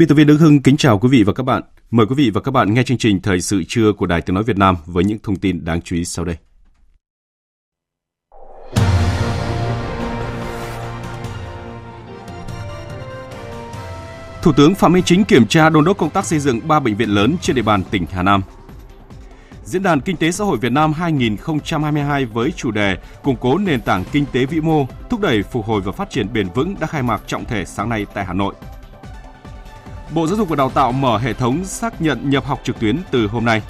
Biên tập viên Đức Hưng kính chào quý vị và các bạn. Mời quý vị và các bạn nghe chương trình Thời sự trưa của Đài Tiếng Nói Việt Nam với những thông tin đáng chú ý sau đây. Thủ tướng Phạm Minh Chính kiểm tra đôn đốc công tác xây dựng 3 bệnh viện lớn trên địa bàn tỉnh Hà Nam. Diễn đàn Kinh tế xã hội Việt Nam 2022 với chủ đề Củng cố nền tảng kinh tế vĩ mô, thúc đẩy phục hồi và phát triển bền vững đã khai mạc trọng thể sáng nay tại Hà Nội. Bộ Giáo dục và Đào tạo mở hệ thống xác nhận nhập học trực tuyến từ hôm nay.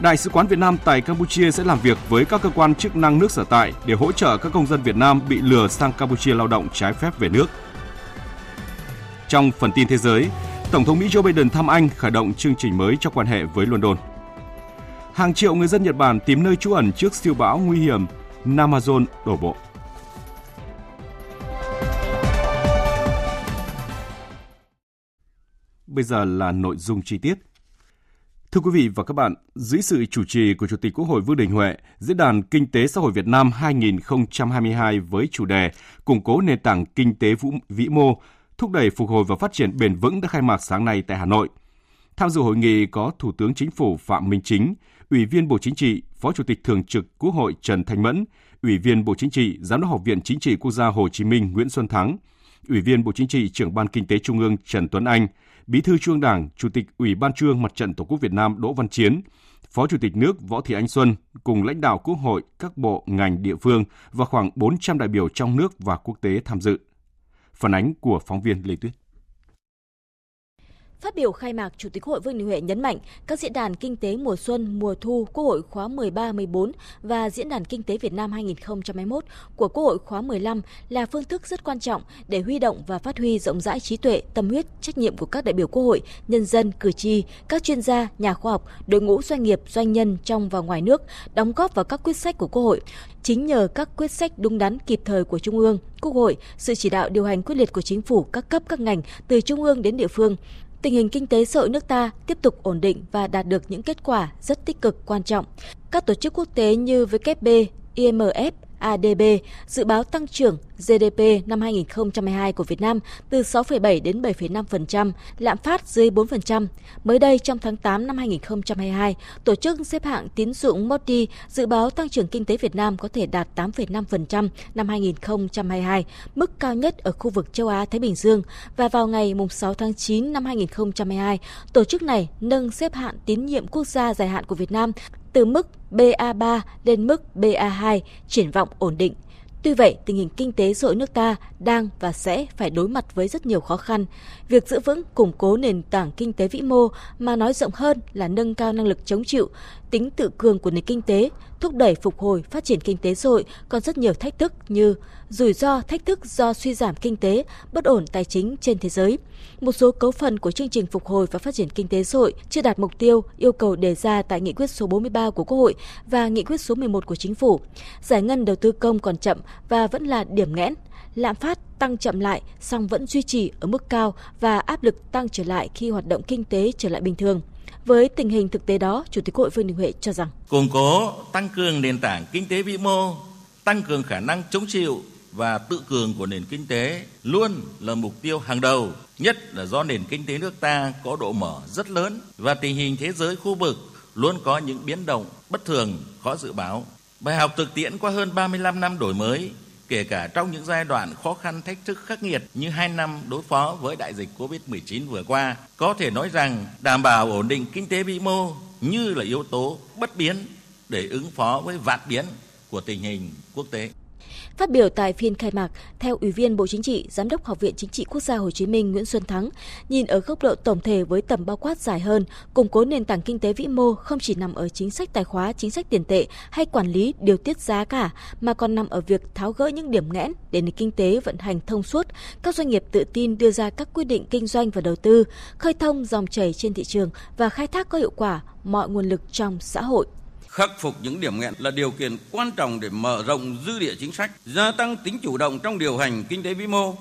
Đại sứ quán Việt Nam tại Campuchia sẽ làm việc với các cơ quan chức năng nước sở tại để hỗ trợ các công dân Việt Nam bị lừa sang Campuchia lao động trái phép về nước. Trong phần tin thế giới, Tổng thống Mỹ Joe Biden thăm Anh khởi động chương trình mới cho quan hệ với London. Hàng triệu người dân Nhật Bản tìm nơi trú ẩn trước siêu bão nguy hiểm Namazon đổ bộ. Bây giờ là nội dung chi tiết. Thưa quý vị và các bạn, dưới sự chủ trì của Chủ tịch Quốc hội Vương Đình Huệ, Diễn đàn Kinh tế Xã hội Việt Nam 2022 với chủ đề Củng cố nền tảng kinh tế vĩ mô, thúc đẩy phục hồi và phát triển bền vững đã khai mạc sáng nay tại Hà Nội. Tham dự hội nghị có Thủ tướng Chính phủ Phạm Minh Chính, Ủy viên Bộ Chính trị, Phó Chủ tịch Thường trực Quốc hội Trần Thanh Mẫn, Ủy viên Bộ Chính trị, Giám đốc Học viện Chính trị Quốc gia Hồ Chí Minh Nguyễn Xuân Thắng, Ủy viên Bộ Chính trị, Trưởng ban Kinh tế Trung ương Trần Tuấn Anh, Bí thư Trung Đảng, Chủ tịch Ủy ban Trung Mặt trận Tổ quốc Việt Nam Đỗ Văn Chiến, Phó Chủ tịch nước Võ Thị Ánh Xuân cùng lãnh đạo Quốc hội, các bộ, ngành địa phương và khoảng 400 đại biểu trong nước và quốc tế tham dự. Phản ánh của phóng viên Lê Tuyết. Phát biểu khai mạc, Chủ tịch Hội Vương Đình Huệ nhấn mạnh các diễn đàn kinh tế mùa xuân, mùa thu Quốc hội khóa 13-14 và diễn đàn kinh tế Việt Nam 2021 của Quốc hội khóa 15 là phương thức rất quan trọng để huy động và phát huy rộng rãi trí tuệ, tâm huyết, trách nhiệm của các đại biểu Quốc hội, nhân dân, cử tri, các chuyên gia, nhà khoa học, đội ngũ doanh nghiệp, doanh nhân trong và ngoài nước đóng góp vào các quyết sách của Quốc hội. Chính nhờ các quyết sách đúng đắn kịp thời của Trung ương, Quốc hội, sự chỉ đạo điều hành quyết liệt của chính phủ các cấp các ngành từ trung ương đến địa phương, tình hình kinh tế xã hội nước ta tiếp tục ổn định và đạt được những kết quả rất tích cực quan trọng. Các tổ chức quốc tế như WB, IMF, ADB dự báo tăng trưởng GDP năm 2022 của Việt Nam từ 6,7 đến 7,5%, lạm phát dưới 4%. Mới đây trong tháng 8 năm 2022, tổ chức xếp hạng tín dụng Moody dự báo tăng trưởng kinh tế Việt Nam có thể đạt 8,5% năm 2022, mức cao nhất ở khu vực châu Á Thái Bình Dương và vào ngày 6 tháng 9 năm 2022, tổ chức này nâng xếp hạng tín nhiệm quốc gia dài hạn của Việt Nam từ mức BA3 lên mức BA2, triển vọng ổn định. Tuy vậy, tình hình kinh tế xã hội nước ta đang và sẽ phải đối mặt với rất nhiều khó khăn. Việc giữ vững, củng cố nền tảng kinh tế vĩ mô mà nói rộng hơn là nâng cao năng lực chống chịu, tính tự cường của nền kinh tế, thúc đẩy phục hồi phát triển kinh tế xã hội còn rất nhiều thách thức như rủi ro, thách thức do suy giảm kinh tế, bất ổn tài chính trên thế giới. Một số cấu phần của chương trình phục hồi và phát triển kinh tế xã hội chưa đạt mục tiêu yêu cầu đề ra tại nghị quyết số 43 của Quốc hội và nghị quyết số 11 của Chính phủ. Giải ngân đầu tư công còn chậm và vẫn là điểm nghẽn. Lạm phát tăng chậm lại song vẫn duy trì ở mức cao và áp lực tăng trở lại khi hoạt động kinh tế trở lại bình thường. Với tình hình thực tế đó, Chủ tịch Hội Vương Đình Huệ cho rằng củng cố, tăng cường nền tảng kinh tế vĩ mô, tăng cường khả năng chống chịu và tự cường của nền kinh tế luôn là mục tiêu hàng đầu, nhất là do nền kinh tế nước ta có độ mở rất lớn và tình hình thế giới khu vực luôn có những biến động bất thường, khó dự báo. Bài học thực tiễn qua hơn 35 năm đổi mới, kể cả trong những giai đoạn khó khăn thách thức khắc nghiệt như hai năm đối phó với đại dịch Covid-19 vừa qua, có thể nói rằng đảm bảo ổn định kinh tế vĩ mô như là yếu tố bất biến để ứng phó với vạn biến của tình hình quốc tế. Phát biểu tại phiên khai mạc, theo Ủy viên Bộ Chính trị, Giám đốc Học viện Chính trị Quốc gia Hồ Chí Minh Nguyễn Xuân Thắng, nhìn ở góc độ tổng thể với tầm bao quát dài hơn, củng cố nền tảng kinh tế vĩ mô không chỉ nằm ở chính sách tài khóa, chính sách tiền tệ hay quản lý điều tiết giá cả, mà còn nằm ở việc tháo gỡ những điểm nghẽn để nền kinh tế vận hành thông suốt, các doanh nghiệp tự tin đưa ra các quyết định kinh doanh và đầu tư, khơi thông dòng chảy trên thị trường và khai thác có hiệu quả mọi nguồn lực trong xã hội. Khắc phục những điểm nghẽn là điều kiện quan trọng để mở rộng dư địa chính sách, gia tăng tính chủ động trong điều hành kinh tế vĩ mô,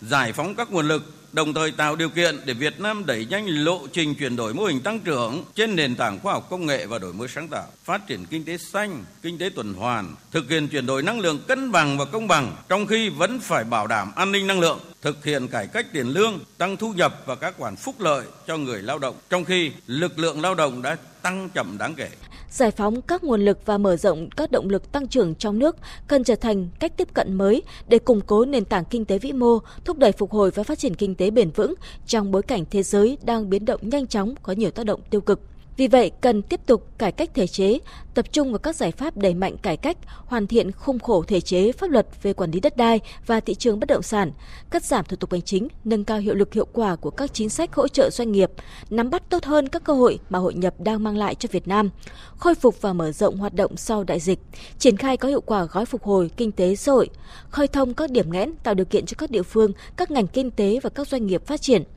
giải phóng các nguồn lực, đồng thời tạo điều kiện để Việt Nam đẩy nhanh lộ trình chuyển đổi mô hình tăng trưởng trên nền tảng khoa học công nghệ và đổi mới sáng tạo, phát triển kinh tế xanh, kinh tế tuần hoàn, thực hiện chuyển đổi năng lượng cân bằng và công bằng, trong khi vẫn phải bảo đảm an ninh năng lượng, thực hiện cải cách tiền lương, tăng thu nhập và các khoản phúc lợi cho người lao động, trong khi lực lượng lao động đã tăng chậm đáng kể giải phóng các nguồn lực và mở rộng các động lực tăng trưởng trong nước cần trở thành cách tiếp cận mới để củng cố nền tảng kinh tế vĩ mô, thúc đẩy phục hồi và phát triển kinh tế bền vững trong bối cảnh thế giới đang biến động nhanh chóng có nhiều tác động tiêu cực. Vì vậy, cần tiếp tục cải cách thể chế, tập trung vào các giải pháp đẩy mạnh cải cách, hoàn thiện khung khổ thể chế pháp luật về quản lý đất đai và thị trường bất động sản, cắt giảm thủ tục hành chính, nâng cao hiệu lực hiệu quả của các chính sách hỗ trợ doanh nghiệp, nắm bắt tốt hơn các cơ hội mà hội nhập đang mang lại cho Việt Nam, khôi phục và mở rộng hoạt động sau đại dịch, triển khai có hiệu quả gói phục hồi kinh tế xã hội, khơi thông các điểm nghẽn tạo điều kiện cho các địa phương, các ngành kinh tế và các doanh nghiệp phát triển –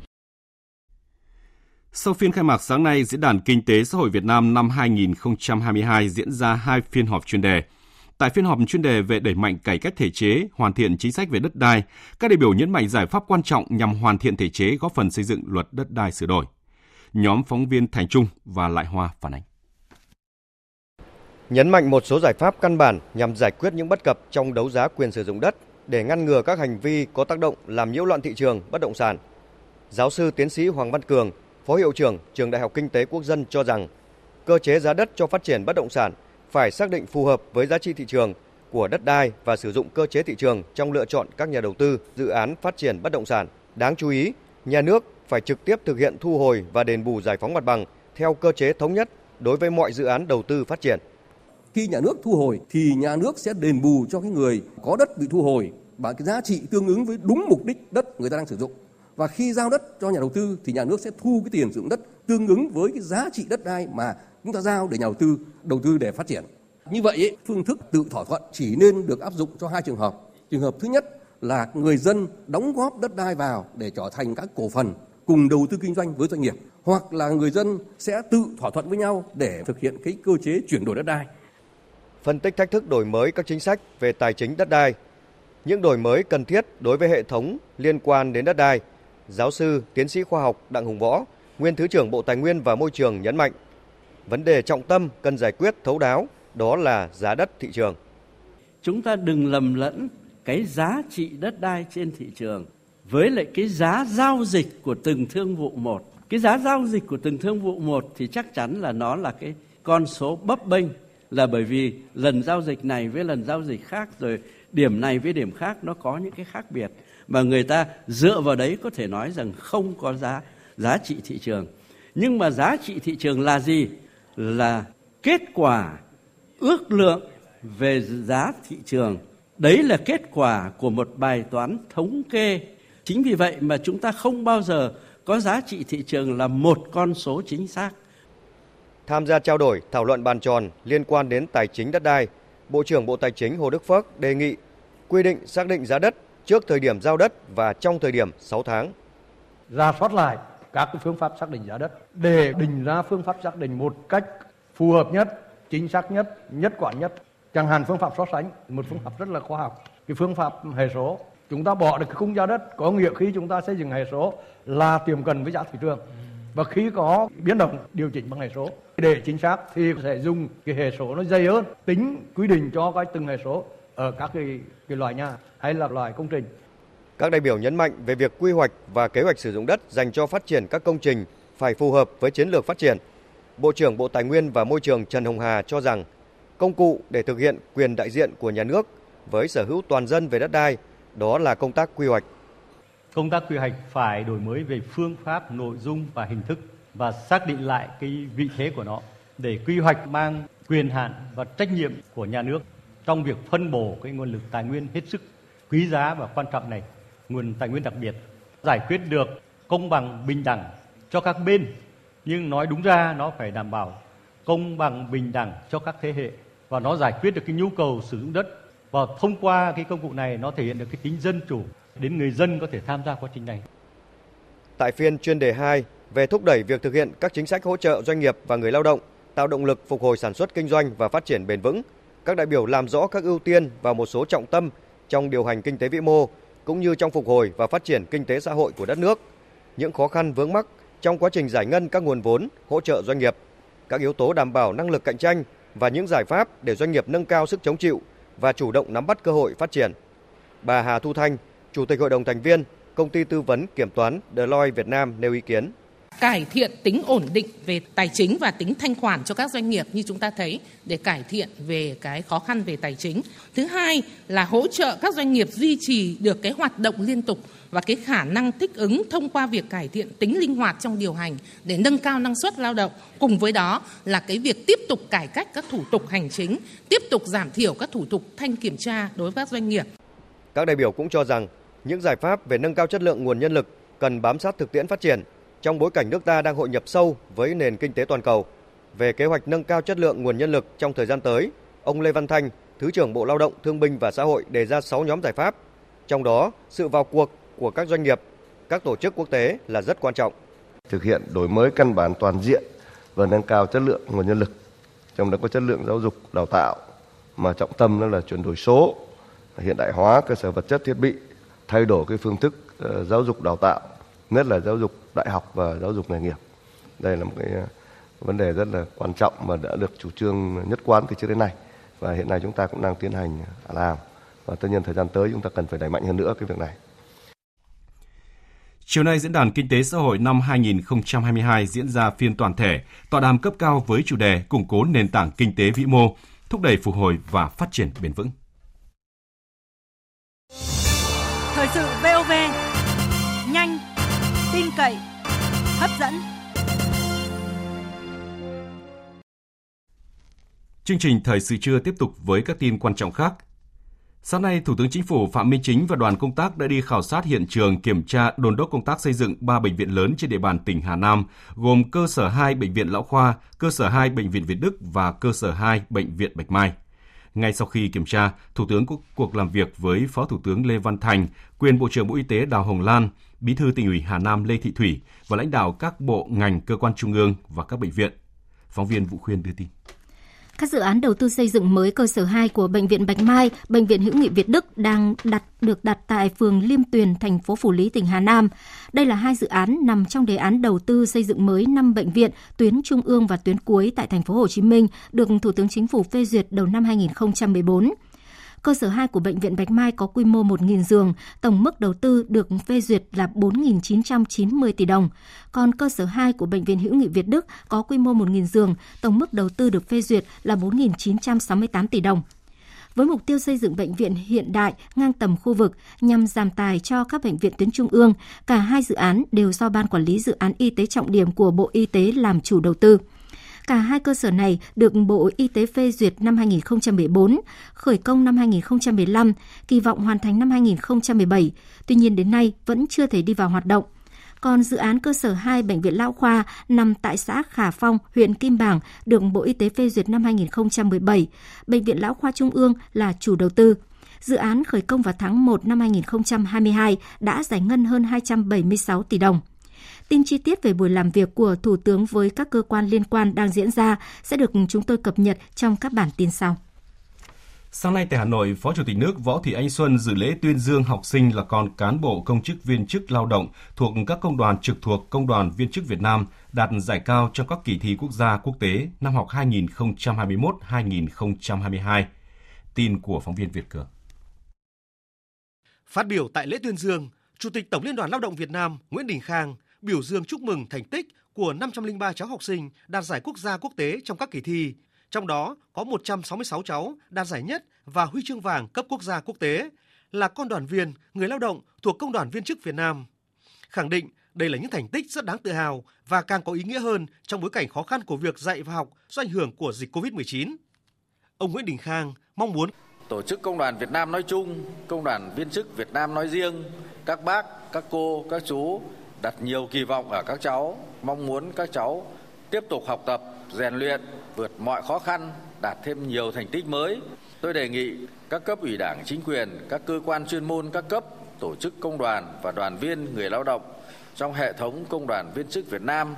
sau phiên khai mạc sáng nay, Diễn đàn Kinh tế Xã hội Việt Nam năm 2022 diễn ra hai phiên họp chuyên đề. Tại phiên họp chuyên đề về đẩy mạnh cải cách thể chế, hoàn thiện chính sách về đất đai, các đại biểu nhấn mạnh giải pháp quan trọng nhằm hoàn thiện thể chế góp phần xây dựng luật đất đai sửa đổi. Nhóm phóng viên Thành Trung và Lại Hoa phản ánh. Nhấn mạnh một số giải pháp căn bản nhằm giải quyết những bất cập trong đấu giá quyền sử dụng đất để ngăn ngừa các hành vi có tác động làm nhiễu loạn thị trường bất động sản. Giáo sư tiến sĩ Hoàng Văn Cường, Phó Hiệu trưởng Trường Đại học Kinh tế Quốc dân cho rằng cơ chế giá đất cho phát triển bất động sản phải xác định phù hợp với giá trị thị trường của đất đai và sử dụng cơ chế thị trường trong lựa chọn các nhà đầu tư dự án phát triển bất động sản. Đáng chú ý, nhà nước phải trực tiếp thực hiện thu hồi và đền bù giải phóng mặt bằng theo cơ chế thống nhất đối với mọi dự án đầu tư phát triển. Khi nhà nước thu hồi thì nhà nước sẽ đền bù cho cái người có đất bị thu hồi bằng cái giá trị tương ứng với đúng mục đích đất người ta đang sử dụng và khi giao đất cho nhà đầu tư thì nhà nước sẽ thu cái tiền sử dụng đất tương ứng với cái giá trị đất đai mà chúng ta giao để nhà đầu tư đầu tư để phát triển. Như vậy ấy, phương thức tự thỏa thuận chỉ nên được áp dụng cho hai trường hợp. Trường hợp thứ nhất là người dân đóng góp đất đai vào để trở thành các cổ phần cùng đầu tư kinh doanh với doanh nghiệp hoặc là người dân sẽ tự thỏa thuận với nhau để thực hiện cái cơ chế chuyển đổi đất đai. Phân tích thách thức đổi mới các chính sách về tài chính đất đai, những đổi mới cần thiết đối với hệ thống liên quan đến đất đai – giáo sư, tiến sĩ khoa học Đặng Hùng Võ, nguyên Thứ trưởng Bộ Tài nguyên và Môi trường nhấn mạnh, vấn đề trọng tâm cần giải quyết thấu đáo đó là giá đất thị trường. Chúng ta đừng lầm lẫn cái giá trị đất đai trên thị trường với lại cái giá giao dịch của từng thương vụ một. Cái giá giao dịch của từng thương vụ một thì chắc chắn là nó là cái con số bấp bênh là bởi vì lần giao dịch này với lần giao dịch khác rồi điểm này với điểm khác nó có những cái khác biệt mà người ta dựa vào đấy có thể nói rằng không có giá giá trị thị trường. Nhưng mà giá trị thị trường là gì? Là kết quả ước lượng về giá thị trường. Đấy là kết quả của một bài toán thống kê. Chính vì vậy mà chúng ta không bao giờ có giá trị thị trường là một con số chính xác. Tham gia trao đổi, thảo luận bàn tròn liên quan đến tài chính đất đai, bộ trưởng bộ tài chính hồ đức phước đề nghị quy định xác định giá đất trước thời điểm giao đất và trong thời điểm 6 tháng. Ra soát lại các phương pháp xác định giá đất để định ra phương pháp xác định một cách phù hợp nhất, chính xác nhất, nhất quán nhất. Chẳng hạn phương pháp so sánh, một phương pháp rất là khoa học. Cái phương pháp hệ số, chúng ta bỏ được cái khung giá đất có nghĩa khi chúng ta xây dựng hệ số là tiềm cần với giá thị trường. Và khi có biến động điều chỉnh bằng hệ số để chính xác thì sẽ dùng cái hệ số nó dày hơn, tính quy định cho cái từng hệ số ở các cái, cái loại nhà hay là loại công trình. Các đại biểu nhấn mạnh về việc quy hoạch và kế hoạch sử dụng đất dành cho phát triển các công trình phải phù hợp với chiến lược phát triển. Bộ trưởng Bộ Tài nguyên và Môi trường Trần Hồng Hà cho rằng công cụ để thực hiện quyền đại diện của nhà nước với sở hữu toàn dân về đất đai đó là công tác quy hoạch. Công tác quy hoạch phải đổi mới về phương pháp, nội dung và hình thức và xác định lại cái vị thế của nó để quy hoạch mang quyền hạn và trách nhiệm của nhà nước trong việc phân bổ cái nguồn lực tài nguyên hết sức quý giá và quan trọng này, nguồn tài nguyên đặc biệt, giải quyết được công bằng bình đẳng cho các bên, nhưng nói đúng ra nó phải đảm bảo công bằng bình đẳng cho các thế hệ và nó giải quyết được cái nhu cầu sử dụng đất và thông qua cái công cụ này nó thể hiện được cái tính dân chủ đến người dân có thể tham gia quá trình này. Tại phiên chuyên đề 2 về thúc đẩy việc thực hiện các chính sách hỗ trợ doanh nghiệp và người lao động, tạo động lực phục hồi sản xuất kinh doanh và phát triển bền vững, các đại biểu làm rõ các ưu tiên và một số trọng tâm trong điều hành kinh tế vĩ mô cũng như trong phục hồi và phát triển kinh tế xã hội của đất nước, những khó khăn vướng mắc trong quá trình giải ngân các nguồn vốn hỗ trợ doanh nghiệp, các yếu tố đảm bảo năng lực cạnh tranh và những giải pháp để doanh nghiệp nâng cao sức chống chịu và chủ động nắm bắt cơ hội phát triển. Bà Hà Thu Thanh, Chủ tịch Hội đồng thành viên, Công ty tư vấn kiểm toán Deloitte Việt Nam nêu ý kiến cải thiện tính ổn định về tài chính và tính thanh khoản cho các doanh nghiệp như chúng ta thấy để cải thiện về cái khó khăn về tài chính. Thứ hai là hỗ trợ các doanh nghiệp duy trì được cái hoạt động liên tục và cái khả năng thích ứng thông qua việc cải thiện tính linh hoạt trong điều hành để nâng cao năng suất lao động. Cùng với đó là cái việc tiếp tục cải cách các thủ tục hành chính, tiếp tục giảm thiểu các thủ tục thanh kiểm tra đối với các doanh nghiệp. Các đại biểu cũng cho rằng những giải pháp về nâng cao chất lượng nguồn nhân lực cần bám sát thực tiễn phát triển trong bối cảnh nước ta đang hội nhập sâu với nền kinh tế toàn cầu. Về kế hoạch nâng cao chất lượng nguồn nhân lực trong thời gian tới, ông Lê Văn Thanh, Thứ trưởng Bộ Lao động, Thương binh và Xã hội đề ra 6 nhóm giải pháp. Trong đó, sự vào cuộc của các doanh nghiệp, các tổ chức quốc tế là rất quan trọng. Thực hiện đổi mới căn bản toàn diện và nâng cao chất lượng nguồn nhân lực, trong đó có chất lượng giáo dục đào tạo, mà trọng tâm đó là chuyển đổi số, hiện đại hóa cơ sở vật chất thiết bị, thay đổi cái phương thức ờ, giáo dục đào tạo, nhất là giáo dục đại học và giáo dục nghề nghiệp. Đây là một cái ờ, vấn đề rất là quan trọng mà đã được chủ trương nhất quán từ trước đến nay và hiện nay chúng ta cũng đang tiến hành làm và tất nhiên thời gian tới chúng ta cần phải đẩy mạnh hơn nữa cái việc này. Chiều nay, Diễn đàn Kinh tế Xã hội năm 2022 diễn ra phiên toàn thể, tọa đàm cấp cao với chủ đề củng cố nền tảng kinh tế vĩ mô, thúc đẩy phục hồi và phát triển bền vững. Thời sự VOV, nhanh, tin cậy, hấp dẫn. Chương trình Thời sự trưa tiếp tục với các tin quan trọng khác. Sáng nay, Thủ tướng Chính phủ Phạm Minh Chính và đoàn công tác đã đi khảo sát hiện trường kiểm tra đồn đốc công tác xây dựng 3 bệnh viện lớn trên địa bàn tỉnh Hà Nam, gồm cơ sở 2 Bệnh viện Lão Khoa, cơ sở 2 Bệnh viện Việt Đức và cơ sở 2 Bệnh viện Bạch Mai. Ngay sau khi kiểm tra, Thủ tướng có cuộc làm việc với Phó Thủ tướng Lê Văn Thành, quyền Bộ trưởng Bộ Y tế Đào Hồng Lan, Bí thư tỉnh ủy Hà Nam Lê Thị Thủy và lãnh đạo các bộ ngành cơ quan trung ương và các bệnh viện. Phóng viên Vũ Khuyên đưa tin. Các dự án đầu tư xây dựng mới cơ sở 2 của bệnh viện Bạch Mai, bệnh viện Hữu nghị Việt Đức đang đặt được đặt tại phường Liêm Tuyền, thành phố Phủ Lý, tỉnh Hà Nam. Đây là hai dự án nằm trong đề án đầu tư xây dựng mới 5 bệnh viện tuyến trung ương và tuyến cuối tại thành phố Hồ Chí Minh được Thủ tướng Chính phủ phê duyệt đầu năm 2014. Cơ sở 2 của Bệnh viện Bạch Mai có quy mô 1.000 giường, tổng mức đầu tư được phê duyệt là 4.990 tỷ đồng. Còn cơ sở 2 của Bệnh viện Hữu nghị Việt Đức có quy mô 1.000 giường, tổng mức đầu tư được phê duyệt là 4.968 tỷ đồng với mục tiêu xây dựng bệnh viện hiện đại ngang tầm khu vực nhằm giảm tài cho các bệnh viện tuyến trung ương. Cả hai dự án đều do Ban Quản lý Dự án Y tế trọng điểm của Bộ Y tế làm chủ đầu tư. Cả hai cơ sở này được Bộ Y tế phê duyệt năm 2014, khởi công năm 2015, kỳ vọng hoàn thành năm 2017. Tuy nhiên đến nay vẫn chưa thể đi vào hoạt động. Còn dự án cơ sở 2 Bệnh viện Lão Khoa nằm tại xã Khả Phong, huyện Kim Bảng, được Bộ Y tế phê duyệt năm 2017. Bệnh viện Lão Khoa Trung ương là chủ đầu tư. Dự án khởi công vào tháng 1 năm 2022 đã giải ngân hơn 276 tỷ đồng. Tin chi tiết về buổi làm việc của Thủ tướng với các cơ quan liên quan đang diễn ra sẽ được chúng tôi cập nhật trong các bản tin sau. Sáng nay tại Hà Nội, Phó Chủ tịch nước Võ Thị Ánh Xuân dự lễ tuyên dương học sinh là con cán bộ công chức viên chức lao động thuộc các công đoàn trực thuộc Công đoàn Viên chức Việt Nam đạt giải cao trong các kỳ thi quốc gia quốc tế năm học 2021-2022. Tin của phóng viên Việt Cường. Phát biểu tại lễ tuyên dương, Chủ tịch Tổng Liên đoàn Lao động Việt Nam Nguyễn Đình Khang biểu dương chúc mừng thành tích của 503 cháu học sinh đạt giải quốc gia quốc tế trong các kỳ thi, trong đó có 166 cháu đạt giải nhất và huy chương vàng cấp quốc gia quốc tế, là con đoàn viên, người lao động thuộc Công đoàn Viên chức Việt Nam. Khẳng định đây là những thành tích rất đáng tự hào và càng có ý nghĩa hơn trong bối cảnh khó khăn của việc dạy và học do ảnh hưởng của dịch COVID-19. Ông Nguyễn Đình Khang mong muốn Tổ chức Công đoàn Việt Nam nói chung, Công đoàn viên chức Việt Nam nói riêng, các bác, các cô, các chú đặt nhiều kỳ vọng ở các cháu, mong muốn các cháu tiếp tục học tập, rèn luyện, vượt mọi khó khăn, đạt thêm nhiều thành tích mới. Tôi đề nghị các cấp ủy đảng, chính quyền, các cơ quan chuyên môn các cấp, tổ chức công đoàn và đoàn viên người lao động trong hệ thống công đoàn viên chức Việt Nam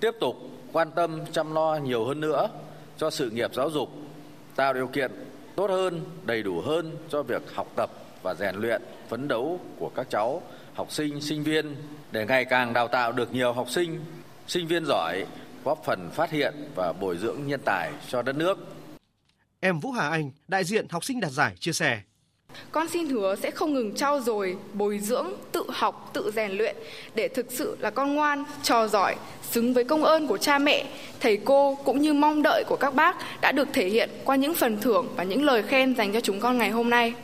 tiếp tục quan tâm chăm lo nhiều hơn nữa cho sự nghiệp giáo dục, tạo điều kiện tốt hơn, đầy đủ hơn cho việc học tập và rèn luyện, phấn đấu của các cháu, học sinh, sinh viên để ngày càng đào tạo được nhiều học sinh, sinh viên giỏi, góp phần phát hiện và bồi dưỡng nhân tài cho đất nước. Em Vũ Hà Anh, đại diện học sinh đạt giải chia sẻ. Con xin hứa sẽ không ngừng trau dồi, bồi dưỡng, tự học, tự rèn luyện để thực sự là con ngoan, trò giỏi, xứng với công ơn của cha mẹ, thầy cô cũng như mong đợi của các bác đã được thể hiện qua những phần thưởng và những lời khen dành cho chúng con ngày hôm nay.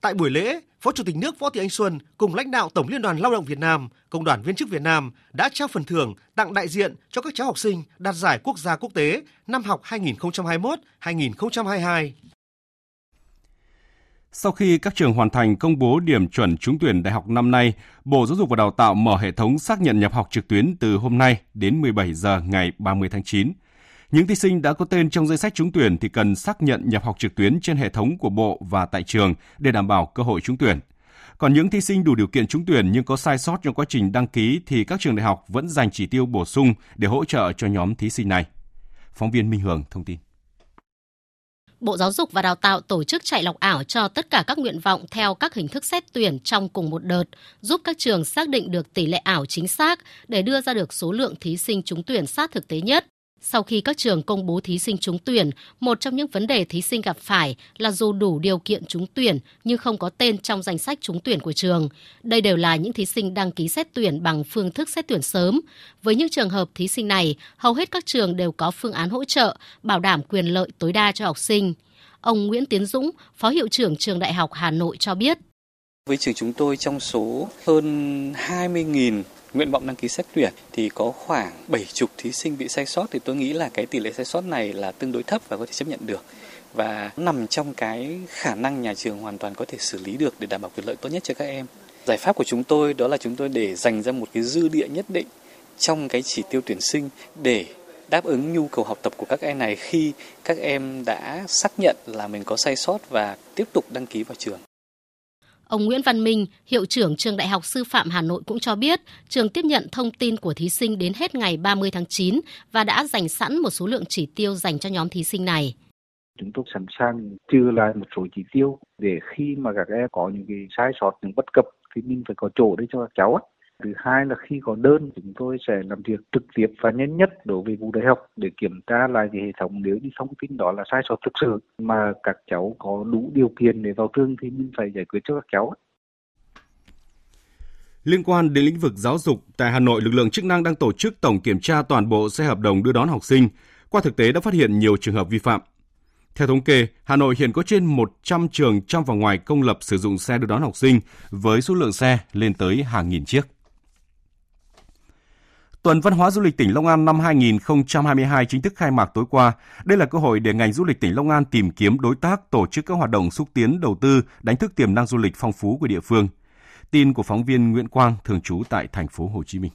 Tại buổi lễ, Phó Chủ tịch nước Võ Thị Anh Xuân cùng lãnh đạo Tổng Liên đoàn Lao động Việt Nam, Công đoàn Viên chức Việt Nam đã trao phần thưởng tặng đại diện cho các cháu học sinh đạt giải quốc gia quốc tế năm học 2021-2022. Sau khi các trường hoàn thành công bố điểm chuẩn trúng tuyển đại học năm nay, Bộ Giáo dục và Đào tạo mở hệ thống xác nhận nhập học trực tuyến từ hôm nay đến 17 giờ ngày 30 tháng 9. Những thí sinh đã có tên trong danh sách trúng tuyển thì cần xác nhận nhập học trực tuyến trên hệ thống của Bộ và tại trường để đảm bảo cơ hội trúng tuyển. Còn những thí sinh đủ điều kiện trúng tuyển nhưng có sai sót trong quá trình đăng ký thì các trường đại học vẫn dành chỉ tiêu bổ sung để hỗ trợ cho nhóm thí sinh này. Phóng viên Minh Hường thông tin. Bộ Giáo dục và Đào tạo tổ chức chạy lọc ảo cho tất cả các nguyện vọng theo các hình thức xét tuyển trong cùng một đợt, giúp các trường xác định được tỷ lệ ảo chính xác để đưa ra được số lượng thí sinh trúng tuyển sát thực tế nhất. Sau khi các trường công bố thí sinh trúng tuyển, một trong những vấn đề thí sinh gặp phải là dù đủ điều kiện trúng tuyển nhưng không có tên trong danh sách trúng tuyển của trường. Đây đều là những thí sinh đăng ký xét tuyển bằng phương thức xét tuyển sớm. Với những trường hợp thí sinh này, hầu hết các trường đều có phương án hỗ trợ, bảo đảm quyền lợi tối đa cho học sinh. Ông Nguyễn Tiến Dũng, Phó Hiệu trưởng Trường Đại học Hà Nội cho biết. Với trường chúng tôi trong số hơn 20.000 nguyện vọng đăng ký xét tuyển thì có khoảng 70 thí sinh bị sai sót thì tôi nghĩ là cái tỷ lệ sai sót này là tương đối thấp và có thể chấp nhận được và nằm trong cái khả năng nhà trường hoàn toàn có thể xử lý được để đảm bảo quyền lợi tốt nhất cho các em. Giải pháp của chúng tôi đó là chúng tôi để dành ra một cái dư địa nhất định trong cái chỉ tiêu tuyển sinh để đáp ứng nhu cầu học tập của các em này khi các em đã xác nhận là mình có sai sót và tiếp tục đăng ký vào trường. Ông Nguyễn Văn Minh, hiệu trưởng trường Đại học Sư phạm Hà Nội cũng cho biết, trường tiếp nhận thông tin của thí sinh đến hết ngày 30 tháng 9 và đã dành sẵn một số lượng chỉ tiêu dành cho nhóm thí sinh này. Chúng tôi sẵn sàng trừ lại một số chỉ tiêu để khi mà các em có những cái sai sót, những bất cập thì mình phải có chỗ để cho các cháu Thứ hai là khi có đơn chúng tôi sẽ làm việc trực tiếp và nhanh nhất đối với vụ đại học để kiểm tra lại cái hệ thống nếu như thông tin đó là sai sót thực sự mà các cháu có đủ điều kiện để vào trường thì mình phải giải quyết cho các cháu. Liên quan đến lĩnh vực giáo dục, tại Hà Nội, lực lượng chức năng đang tổ chức tổng kiểm tra toàn bộ xe hợp đồng đưa đón học sinh. Qua thực tế đã phát hiện nhiều trường hợp vi phạm. Theo thống kê, Hà Nội hiện có trên 100 trường trong và ngoài công lập sử dụng xe đưa đón học sinh với số lượng xe lên tới hàng nghìn chiếc. Tuần Văn hóa Du lịch tỉnh Long An năm 2022 chính thức khai mạc tối qua. Đây là cơ hội để ngành du lịch tỉnh Long An tìm kiếm đối tác tổ chức các hoạt động xúc tiến đầu tư, đánh thức tiềm năng du lịch phong phú của địa phương. Tin của phóng viên Nguyễn Quang thường trú tại thành phố Hồ Chí Minh.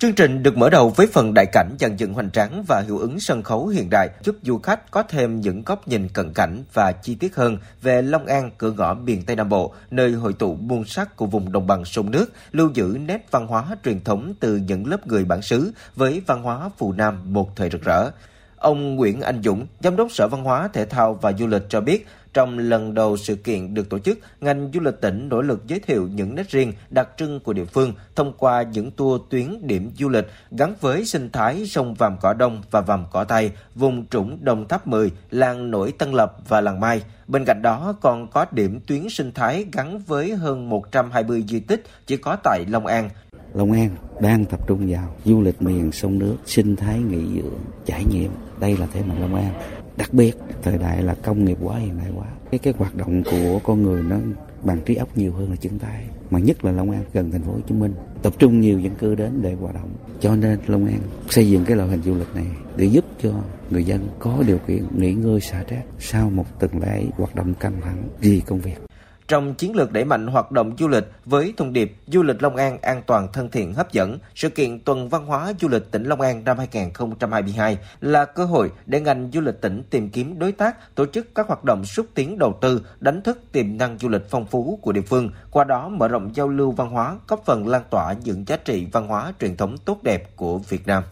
Chương trình được mở đầu với phần đại cảnh dàn dựng hoành tráng và hiệu ứng sân khấu hiện đại, giúp du khách có thêm những góc nhìn cận cảnh và chi tiết hơn về Long An, cửa ngõ miền Tây Nam Bộ, nơi hội tụ muôn sắc của vùng đồng bằng sông nước, lưu giữ nét văn hóa truyền thống từ những lớp người bản xứ với văn hóa phù Nam một thời rực rỡ. Ông Nguyễn Anh Dũng, Giám đốc Sở Văn hóa, Thể thao và Du lịch cho biết, trong lần đầu sự kiện được tổ chức, ngành du lịch tỉnh nỗ lực giới thiệu những nét riêng đặc trưng của địa phương thông qua những tour tuyến điểm du lịch gắn với sinh thái sông Vàm Cỏ Đông và Vàm Cỏ Tây, vùng trũng Đồng Tháp 10, làng nổi Tân Lập và làng Mai. Bên cạnh đó còn có điểm tuyến sinh thái gắn với hơn 120 di tích chỉ có tại Long An. Long An đang tập trung vào du lịch miền sông nước, sinh thái nghỉ dưỡng, trải nghiệm. Đây là thế mạnh Long An đặc biệt thời đại là công nghiệp quá hiện đại quá cái cái hoạt động của con người nó bằng trí óc nhiều hơn là chân tay mà nhất là Long An gần thành phố Hồ Chí Minh tập trung nhiều dân cư đến để hoạt động. Cho nên Long An xây dựng cái loại hình du lịch này để giúp cho người dân có điều kiện nghỉ ngơi xả stress sau một tuần lễ hoạt động căng thẳng vì công việc trong chiến lược đẩy mạnh hoạt động du lịch với thông điệp Du lịch Long An an toàn thân thiện hấp dẫn, sự kiện Tuần Văn hóa Du lịch tỉnh Long An năm 2022 là cơ hội để ngành du lịch tỉnh tìm kiếm đối tác, tổ chức các hoạt động xúc tiến đầu tư, đánh thức tiềm năng du lịch phong phú của địa phương, qua đó mở rộng giao lưu văn hóa, góp phần lan tỏa những giá trị văn hóa truyền thống tốt đẹp của Việt Nam.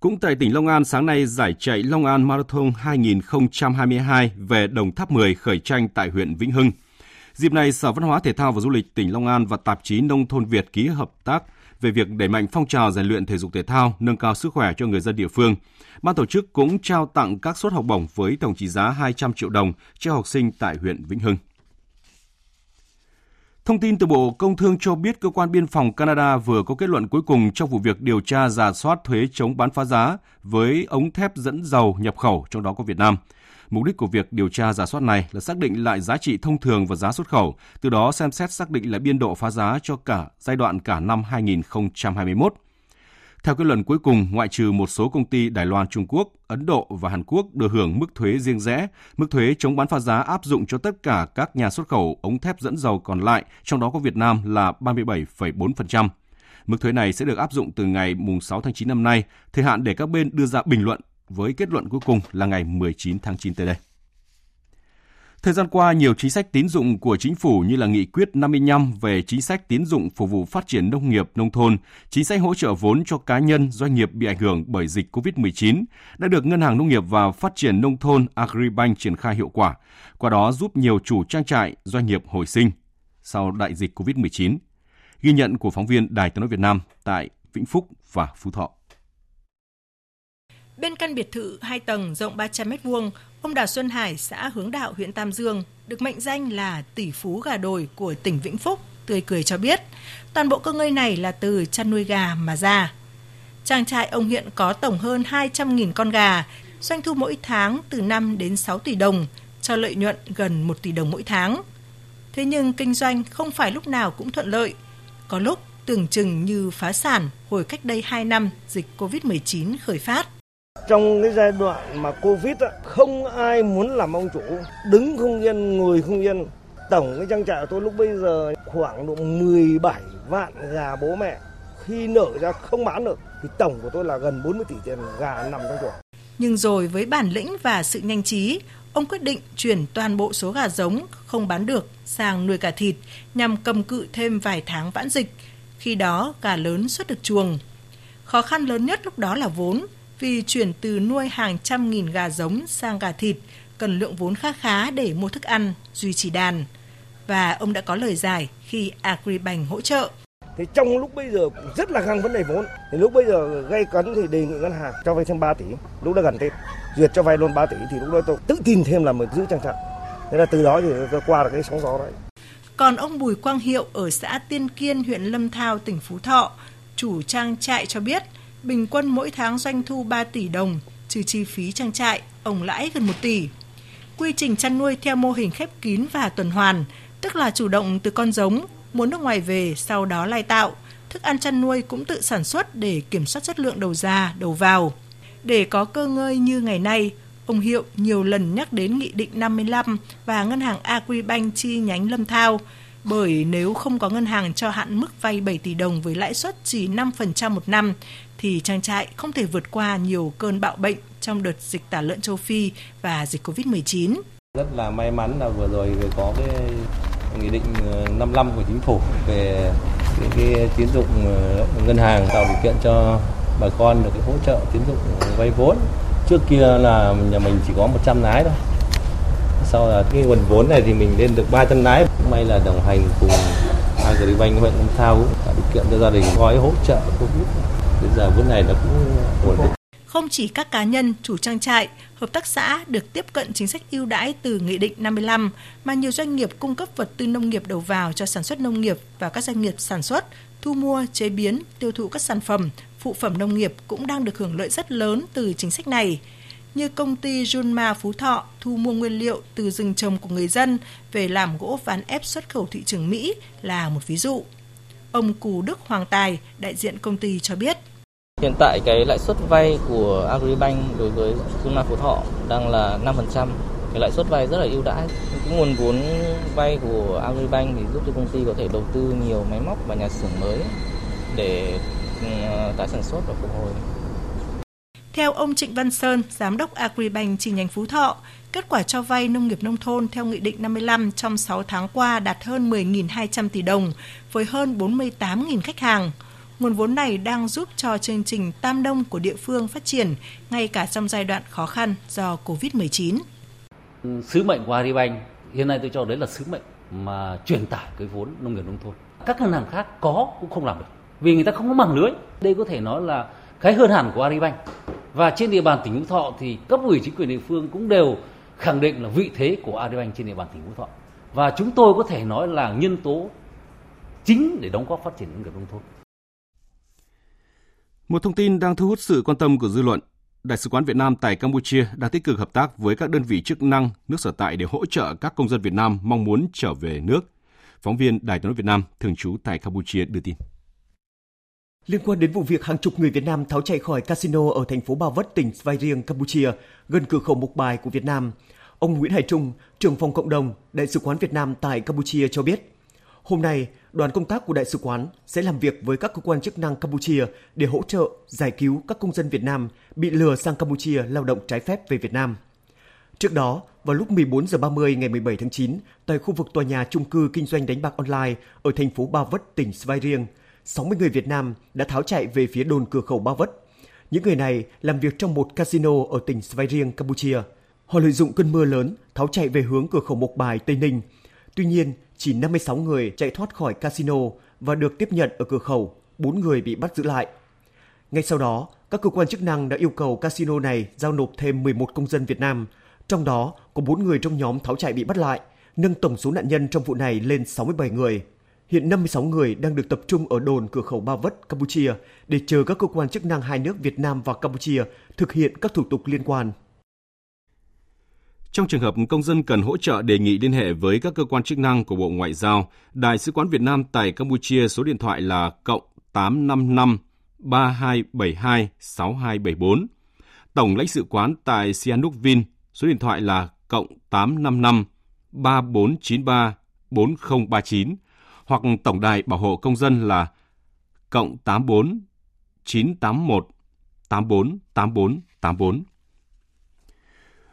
Cũng tại tỉnh Long An, sáng nay giải chạy Long An Marathon 2022 về Đồng Tháp 10 khởi tranh tại huyện Vĩnh Hưng. Dịp này, Sở Văn hóa Thể thao và Du lịch tỉnh Long An và tạp chí Nông thôn Việt ký hợp tác về việc đẩy mạnh phong trào rèn luyện thể dục thể thao, nâng cao sức khỏe cho người dân địa phương. Ban tổ chức cũng trao tặng các suất học bổng với tổng trị giá 200 triệu đồng cho học sinh tại huyện Vĩnh Hưng. Thông tin từ Bộ Công Thương cho biết cơ quan biên phòng Canada vừa có kết luận cuối cùng trong vụ việc điều tra giả soát thuế chống bán phá giá với ống thép dẫn dầu nhập khẩu, trong đó có Việt Nam. Mục đích của việc điều tra giả soát này là xác định lại giá trị thông thường và giá xuất khẩu, từ đó xem xét xác định lại biên độ phá giá cho cả giai đoạn cả năm 2021. Theo kết luận cuối cùng, ngoại trừ một số công ty Đài Loan, Trung Quốc, Ấn Độ và Hàn Quốc được hưởng mức thuế riêng rẽ, mức thuế chống bán phá giá áp dụng cho tất cả các nhà xuất khẩu ống thép dẫn dầu còn lại, trong đó có Việt Nam là 37,4%. Mức thuế này sẽ được áp dụng từ ngày 6 tháng 9 năm nay, thời hạn để các bên đưa ra bình luận với kết luận cuối cùng là ngày 19 tháng 9 tới đây. Thời gian qua, nhiều chính sách tín dụng của chính phủ như là nghị quyết 55 về chính sách tín dụng phục vụ phát triển nông nghiệp nông thôn, chính sách hỗ trợ vốn cho cá nhân, doanh nghiệp bị ảnh hưởng bởi dịch COVID-19 đã được Ngân hàng Nông nghiệp và Phát triển nông thôn Agribank triển khai hiệu quả, qua đó giúp nhiều chủ trang trại, doanh nghiệp hồi sinh sau đại dịch COVID-19. Ghi nhận của phóng viên Đài Tiếng nói Việt Nam tại Vĩnh Phúc và Phú Thọ. Bên căn biệt thự 2 tầng rộng 300 m2, ông Đào Xuân Hải, xã Hướng Đạo, huyện Tam Dương, được mệnh danh là tỷ phú gà đồi của tỉnh Vĩnh Phúc, tươi cười cho biết, toàn bộ cơ ngơi này là từ chăn nuôi gà mà ra. Trang trại ông hiện có tổng hơn 200.000 con gà, doanh thu mỗi tháng từ 5 đến 6 tỷ đồng, cho lợi nhuận gần 1 tỷ đồng mỗi tháng. Thế nhưng kinh doanh không phải lúc nào cũng thuận lợi. Có lúc tưởng chừng như phá sản hồi cách đây 2 năm dịch COVID-19 khởi phát. Trong cái giai đoạn mà Covid á, không ai muốn làm ông chủ, đứng không yên, ngồi không yên. Tổng cái trang trại của tôi lúc bây giờ khoảng độ 17 vạn gà bố mẹ. Khi nở ra không bán được thì tổng của tôi là gần 40 tỷ tiền gà nằm trong chuồng. Nhưng rồi với bản lĩnh và sự nhanh trí, ông quyết định chuyển toàn bộ số gà giống không bán được sang nuôi cả thịt nhằm cầm cự thêm vài tháng vãn dịch. Khi đó gà lớn xuất được chuồng. Khó khăn lớn nhất lúc đó là vốn, vì chuyển từ nuôi hàng trăm nghìn gà giống sang gà thịt cần lượng vốn khá khá để mua thức ăn, duy trì đàn. Và ông đã có lời giải khi Agribank hỗ trợ. Thì trong lúc bây giờ rất là căng vấn đề vốn. Thì lúc bây giờ gây cấn thì đề nghị ngân hàng cho vay thêm 3 tỷ. Lúc đó gần Tết, duyệt cho vay luôn 3 tỷ thì lúc đó tôi tự tin thêm là mình giữ trang trại. Thế là từ đó thì tôi qua được cái sóng gió đấy. Còn ông Bùi Quang Hiệu ở xã Tiên Kiên, huyện Lâm Thao, tỉnh Phú Thọ, chủ trang trại cho biết – bình quân mỗi tháng doanh thu 3 tỷ đồng, trừ chi phí trang trại, ông lãi gần 1 tỷ. Quy trình chăn nuôi theo mô hình khép kín và tuần hoàn, tức là chủ động từ con giống, muốn nước ngoài về, sau đó lai tạo. Thức ăn chăn nuôi cũng tự sản xuất để kiểm soát chất lượng đầu ra, đầu vào. Để có cơ ngơi như ngày nay, ông Hiệu nhiều lần nhắc đến Nghị định 55 và Ngân hàng Agribank chi nhánh Lâm Thao, bởi nếu không có ngân hàng cho hạn mức vay 7 tỷ đồng với lãi suất chỉ 5% một năm thì trang trại không thể vượt qua nhiều cơn bạo bệnh trong đợt dịch tả lợn châu Phi và dịch Covid-19. Rất là may mắn là vừa rồi có cái nghị định ờ, 55 của chính phủ về cái, cái tín dụng ờ, ngân hàng tạo điều kiện cho bà con được cái hỗ trợ tín dụng vay vốn. Trước kia là nhà mình chỉ có 100 lái thôi. Sau là cái nguồn vốn này thì mình lên được 300 lái. May là đồng hành cùng Agribank huyện Lâm Thao cũng tạo điều kiện cho gia đình gói hỗ trợ Covid đến giờ phút này nó cũng ổn định. Không chỉ các cá nhân, chủ trang trại, hợp tác xã được tiếp cận chính sách ưu đãi từ Nghị định 55, mà nhiều doanh nghiệp cung cấp vật tư nông nghiệp đầu vào cho sản xuất nông nghiệp và các doanh nghiệp sản xuất, thu mua, chế biến, tiêu thụ các sản phẩm, phụ phẩm nông nghiệp cũng đang được hưởng lợi rất lớn từ chính sách này. Như công ty Junma Phú Thọ thu mua nguyên liệu từ rừng trồng của người dân về làm gỗ ván ép xuất khẩu thị trường Mỹ là một ví dụ. Ông Cù Đức Hoàng Tài, đại diện công ty cho biết. Hiện tại cái lãi suất vay của Agribank đối với Dung Nam Phú Thọ đang là 5%. Cái lãi suất vay rất là ưu đãi. Cái nguồn vốn vay của Agribank thì giúp cho công ty có thể đầu tư nhiều máy móc và nhà xưởng mới để ừ, tái sản xuất và phục hồi. Theo ông Trịnh Văn Sơn, giám đốc Agribank chi nhánh Phú Thọ, kết quả cho vay nông nghiệp nông thôn theo Nghị định 55 trong 6 tháng qua đạt hơn 10.200 tỷ đồng, với hơn 48.000 khách hàng. Nguồn vốn này đang giúp cho chương trình Tam Đông của địa phương phát triển, ngay cả trong giai đoạn khó khăn do Covid-19. Ừ, sứ mệnh của Agribank, hiện nay tôi cho đấy là sứ mệnh mà truyền tải cái vốn nông nghiệp nông thôn. Các ngân hàng khác có cũng không làm được, vì người ta không có mạng lưới. Đây có thể nói là cái hơn hẳn của Agribank. Và trên địa bàn tỉnh Phú Thọ thì cấp ủy chính quyền địa phương cũng đều khẳng định là vị thế của Agribank trên địa bàn tỉnh Phú Thọ. Và chúng tôi có thể nói là nhân tố chính để đóng góp phát triển nông nghiệp nông thôn. Một thông tin đang thu hút sự quan tâm của dư luận. Đại sứ quán Việt Nam tại Campuchia đang tích cực hợp tác với các đơn vị chức năng, nước sở tại để hỗ trợ các công dân Việt Nam mong muốn trở về nước. Phóng viên Đài tiếng nói Việt Nam, thường trú tại Campuchia đưa tin. Liên quan đến vụ việc hàng chục người Việt Nam tháo chạy khỏi casino ở thành phố Ba Vất, tỉnh Svay Rieng, Campuchia, gần cửa khẩu Mộc Bài của Việt Nam, ông Nguyễn Hải Trung, trưởng phòng cộng đồng, Đại sứ quán Việt Nam tại Campuchia cho biết, hôm nay đoàn công tác của Đại sứ quán sẽ làm việc với các cơ quan chức năng Campuchia để hỗ trợ giải cứu các công dân Việt Nam bị lừa sang Campuchia lao động trái phép về Việt Nam. Trước đó, vào lúc 14 giờ 30 ngày 17 tháng 9, tại khu vực tòa nhà chung cư kinh doanh đánh bạc online ở thành phố Ba Vất, tỉnh Svay Rieng, 60 người Việt Nam đã tháo chạy về phía đồn cửa khẩu Ba Vất. Những người này làm việc trong một casino ở tỉnh Svay Rieng, Campuchia. Họ lợi dụng cơn mưa lớn tháo chạy về hướng cửa khẩu Mộc Bài, Tây Ninh. Tuy nhiên, chỉ 56 người chạy thoát khỏi casino và được tiếp nhận ở cửa khẩu, 4 người bị bắt giữ lại. Ngay sau đó, các cơ quan chức năng đã yêu cầu casino này giao nộp thêm 11 công dân Việt Nam, trong đó có 4 người trong nhóm tháo chạy bị bắt lại, nâng tổng số nạn nhân trong vụ này lên 67 người. Hiện 56 người đang được tập trung ở đồn cửa khẩu Ba Vất, Campuchia để chờ các cơ quan chức năng hai nước Việt Nam và Campuchia thực hiện các thủ tục liên quan. Trong trường hợp công dân cần hỗ trợ đề nghị liên hệ với các cơ quan chức năng của Bộ Ngoại giao, Đại sứ quán Việt Nam tại Campuchia số điện thoại là cộng 855 3272 6274. Tổng lãnh sự quán tại Sihanoukville số điện thoại là cộng 855 3493 4039 hoặc tổng đài bảo hộ công dân là cộng 84 981 84 84 84.